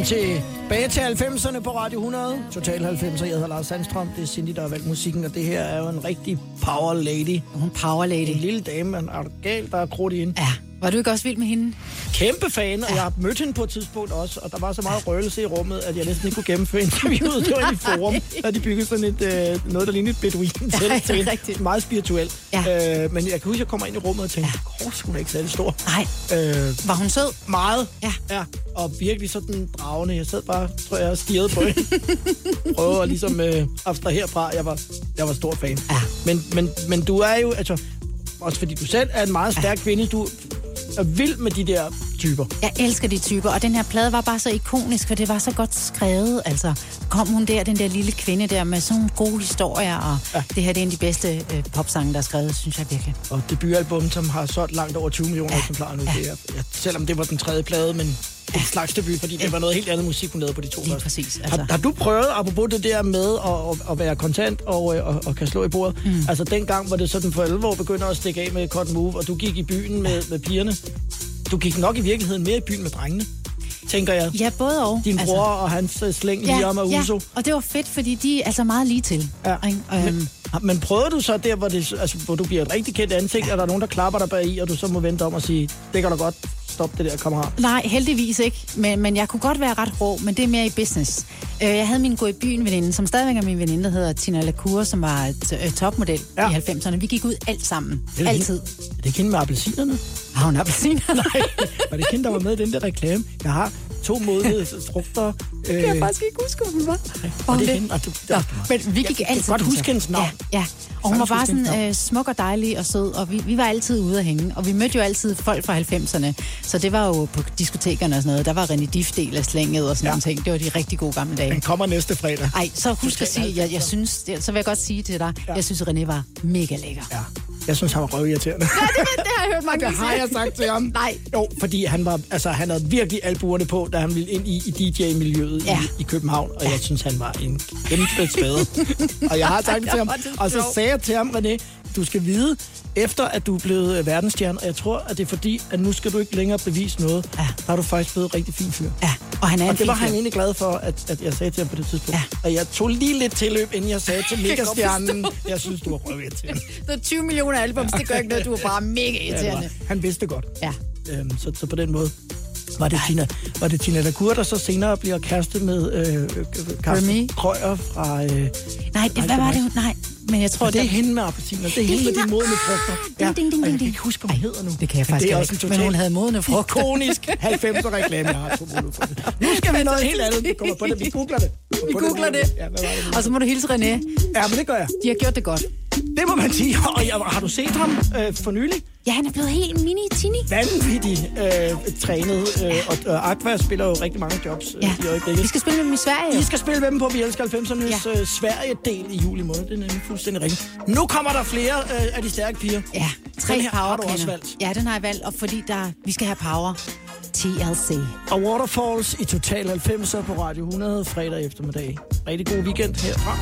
Velkommen til Bage til 90'erne på Radio 100. Total 90'er. Jeg hedder Lars Sandstrøm. Det er Cindy, der har valgt musikken, og det her er jo en rigtig power lady. Hun power lady. En lille dame, man er galt, der er krudt i hende. Ja. Var du ikke også vild med hende? Kæmpe fan, og jeg har mødt hende på et tidspunkt også, og der var så meget røgelse i rummet, at jeg næsten ikke kunne gennemføre interviewet. Det var i forum, da de byggede sådan et, øh, noget, der lignede et beduin til, til. Meget spirituelt. Ja. Øh, men jeg kan huske, at jeg kommer ind i rummet og tænker, ja. hun er ikke særlig stor. Nej. Øh, Var hun sød? meget. Ja. ja. Og virkelig sådan dragende. Jeg sad bare, tror jeg, og stirrede på hende. Prøvede at ligesom øh, abstrahere fra. Jeg var, jeg var stor fan. Ja. Men, men, men du er jo, altså, også fordi du selv er en meget stærk ja. kvinde, du er vild med de der typer. Jeg elsker de typer, og den her plade var bare så ikonisk, for det var så godt skrevet. Altså, kom hun der, den der lille kvinde der, med sådan nogle gode historier, og Ja. det her det er en af de bedste øh, popsange, der er skrevet, synes jeg virkelig. Og debutalbum, som har solgt langt over 20 millioner ja. eksemplarer nu. Ja. Det er, ja, selvom det var den tredje plade, men en slags debut, fordi det var noget helt andet musik, hun lavede på de to Lige første. præcis, Har, altså. har du prøvet, apropos det der med at, at, at være kontant og, øh, og, og kan slå i bordet, mm. altså dengang, hvor det sådan for alvor begynder at stikke af med Cotton Move, og du gik i byen med, med pigerne, du gik nok i virkeligheden mere i byen med drengene, tænker jeg. Ja, både og. Din bror og hans øh, slæng lige om af ja, Uso. og det var fedt, fordi de er altså meget lige til. Ja. Ikke? Øhm, Men, men prøvede du så der, hvor, det, altså, hvor du bliver et rigtig kendt ansigt, ja. er der nogen, der klapper dig bag i, og du så må vente om og sige, det kan da godt, stop det der, kammerat. Nej, heldigvis ikke. Men, men jeg kunne godt være ret rå, men det er mere i business. Øh, jeg havde min gå i byen veninde, som stadigvæk er min veninde, der hedder Tina Lacour, som var et, øh, topmodel Ja. i 90'erne. Vi gik ud alt sammen. Det Altid. Hende, er det ikke hende med appelsinerne? Har hun appelsiner? Nej, var det hende, der var med i den der reklame? Jeg har to modne frugter. Øh, Det kan jeg faktisk ikke huske, hun var. var det hun hende? Ah, du- Nå, der- men vi gik Jeg kan altid... godt på huske koncert. hendes navn. Ja, ja. Og hun var bare sådan øh, smuk og dejlig og sød, og vi, vi var altid ude at hænge. Og vi mødte jo altid folk fra 90'erne. Så det var jo på diskotekerne og sådan noget. Der var René Diff del af slænget og sådan Ja. ja. nogle ting. Det var de rigtig gode gamle dage. Den kommer næste fredag. Ej, så husk at sige, jeg, jeg synes, det, så vil jeg godt sige til dig, Ja. ja. jeg synes, René var mega lækker. Ja. Jeg synes, han var røvirriterende. det, det har jeg hørt mange Det har jeg sagt til ham. Nej. Jo, fordi han var, altså, han havde virkelig albuerne på, da han ville ind i, i DJ-miljøet ja. Ja. i, i København, og jeg synes, han var en kæmpe spade. og jeg har sagt det til ham, og så sagde jeg til ham, René, du skal vide, efter at du er blevet øh, verdensstjerne, og jeg tror, at det er fordi, at nu skal du ikke længere bevise noget, Ja. der er du faktisk blevet rigtig fin fyr. Ja, og han er en Og det var han egentlig glad for, at, at jeg sagde til ham på det tidspunkt. Ja. Og jeg tog lige lidt tilløb, inden jeg sagde til megastjernen, jeg synes, du var røvirriterende. Der er 20 millioner albums, det gør ikke noget, du er bare mega Ja, irriterende. var, han vidste godt. Ja. Øhm, så, så på den måde var det, Tina, var det Tina Lacour, der så senere bliver kæreste med øh, Carsten Remy? Krøyer fra... Øh, Nej, det, hvad var var det? Nej, men jeg tror, og det er det, hende med appelsiner. Det er hende med de modne frugter. Ding, ding, ding, og jeg ding, kan ding. ikke huske, hvad hun hedder nu. det kan jeg faktisk det er ikke. også en Men hun havde modne frugter. ikonisk 90'er reklame. Jeg har to det. Nu skal vi noget helt andet. Vi kommer på det. Vi googler det. Vi googler det. Ja, hvad var det? Og så må du hilse René. Ja, men det gør jeg. De har gjort det godt. Det må man sige. Og jeg, har du set ham øh, for nylig? Ja, han er blevet helt mini-tini. Vanvittigt øh, trænet. Øh, og, og Aqua spiller jo rigtig mange jobs øh, Ja. i øjeblikket. Vi skal spille med dem i Sverige. I jo. skal spille med dem på Vi Elsker 90'ernes ja. øh, Sverige-del i juli måned. Det er nemlig fuldstændig rigtigt. Nu kommer der flere øh, af de stærke piger. Ja, tre Den her har du power også valgt. Ja, den har jeg valgt, og fordi der, vi skal have power. TLC. Og Waterfalls i Total 90'er på Radio 100 fredag eftermiddag. Rigtig god weekend herfra.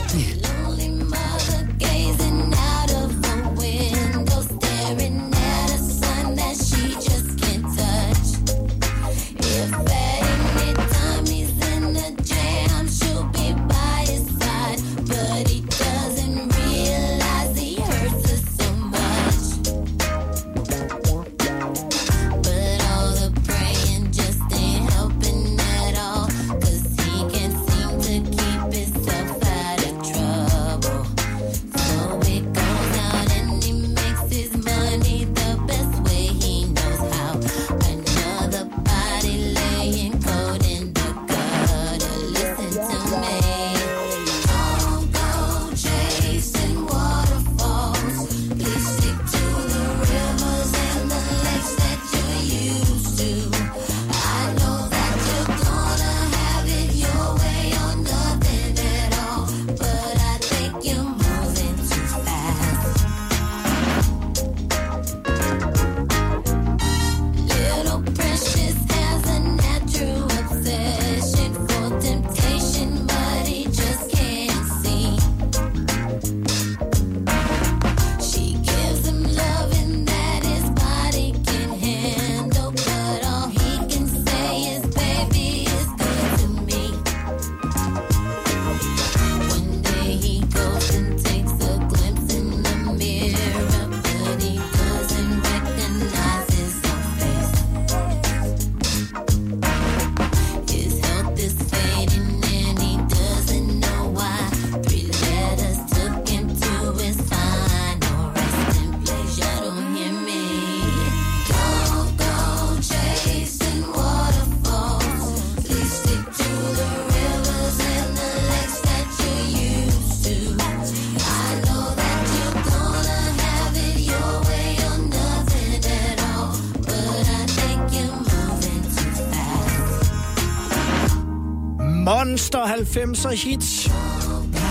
90'er hits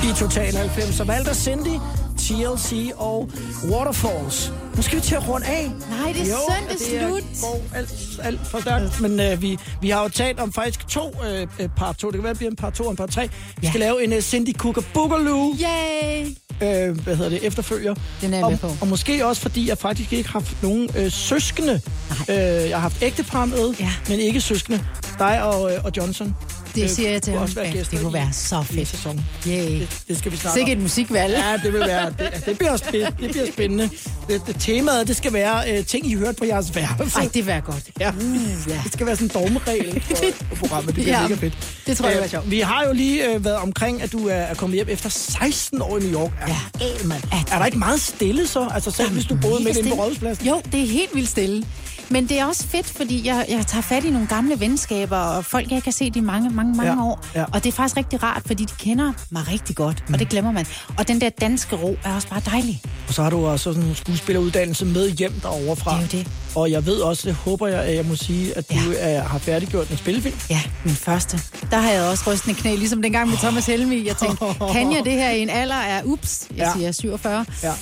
i Total 90'er. Valgte Cindy, TLC og Waterfalls. Nu skal vi til at runde af. Nej, det er det er slut. går alt, alt for stærkt. Men øh, vi, vi har jo talt om faktisk to øh, øh, part to. Det kan være, det bliver en part to og en part tre. Vi Ja. skal lave en uh, Cindy Cooker Boogaloo Yay! øh, hvad hedder det, efterfølger. Den er jeg og, på. Og måske også, fordi jeg faktisk ikke har haft nogen øh, søskende. Øh, jeg har haft ægtepar med, Ja. men ikke søskende. Dig og, øh, og Johnson. Det siger jeg til ham. det kunne være så fedt. sæsonen. Yay. Det, det skal vi snakke Sikkert et musikvalg. Ja, det vil være. Det, det, bliver, spændende, det bliver spændende. Det, det, temaet, det skal være øh, ting, I hørte på jeres værelse. Ej, det være godt. Ja. Uh, ja. Det skal være sådan en dogmeregel for, for programmet. Det bliver Ja. mega fedt. Det tror jeg Øh, bliver sjovt. Vi har jo lige øh, været omkring, at du er, kommet hjem efter 16 år i New York. Ja. Æh, mand. Er der ikke meget stille så? Altså selv hvis du boede midt inde på Rådhuspladsen? Jo, det er helt vildt stille. Men det er også fedt, fordi jeg, jeg tager fat i nogle gamle venskaber, og folk, jeg kan se i mange, mange, mange Ja, år. ja. Og det er faktisk rigtig rart, fordi de kender mig rigtig godt, og det glemmer man. Og den der danske ro er også bare dejlig. Og så har du også sådan en skuespilleruddannelse med hjem derovre fra. Det er jo det. Og jeg ved også, det håber jeg, at jeg må sige, at du ja. har færdiggjort en spillefilm. Ja, min første. Der har jeg også rystende knæ, ligesom dengang med Thomas Helmi. Jeg tænkte, kan jeg det her i en alder af, ups, jeg Ja. siger 47. Ja.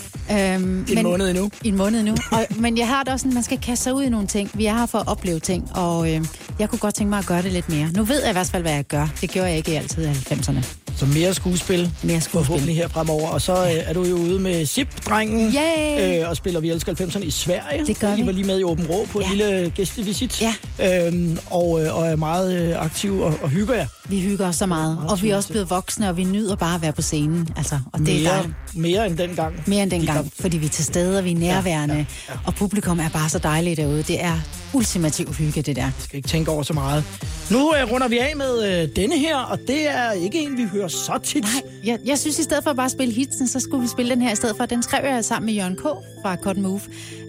Øhm, En måned endnu. I en måned nu. Og, men jeg har det også sådan, man skal kaste sig ud i nogle ting. Vi er her for at opleve ting, og øh, jeg kunne godt tænke mig at gøre det lidt mere. Nu ved jeg i hvert fald, hvad jeg gør. Det gjorde jeg ikke altid i 90'erne. Så mere skuespil. Mere skuespil. Forhåbentlig her fremover. Og så øh, er du jo ude med Zip-drengen. Yay! Øh, og spiller Vi elsker 90'erne i Sverige. Det gør vi. var lige med i Åben Rå på Ja. en lille gæstevisit. Ja. Øhm, og, øh, og er meget øh, aktiv og, og hygger jer. Vi hygger os så meget, og vi er også blevet voksne, og vi nyder bare at være på scenen. Altså, og det er Mere, dejligt. mere end dengang. Mere end dengang, op. fordi vi er til stede, og vi er nærværende. Ja, ja, ja. Og publikum er bare så dejligt derude. Det er ultimativ hygge, det der. skal ikke tænke over så meget. Nu øh, runder vi af med øh, denne her, og det er ikke en, vi hører så tit. Nej, jeg, jeg synes, i stedet for at bare spille hitsen, så skulle vi spille den her i stedet for. Den skrev jeg sammen med Jørgen K. fra Cotton Move,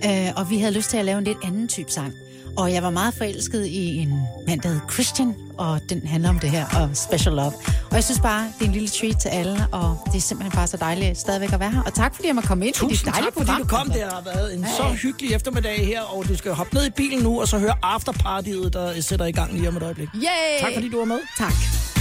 øh, og vi havde lyst til at lave en lidt anden type sang. Og jeg var meget forelsket i en mand, der hed Christian, og den handler om det her, og Special Love. Og jeg synes bare, det er en lille treat til alle, og det er simpelthen bare så dejligt stadigvæk at være her. Og tak, fordi jeg må komme ind Tusind dit dejlige tak, fordi du kom. Det har været en så hyggelig eftermiddag her, og du skal hoppe ned i bilen nu, og så høre afterpartiet, der sætter i gang lige om et øjeblik. Yay! Tak fordi du var med. Tak.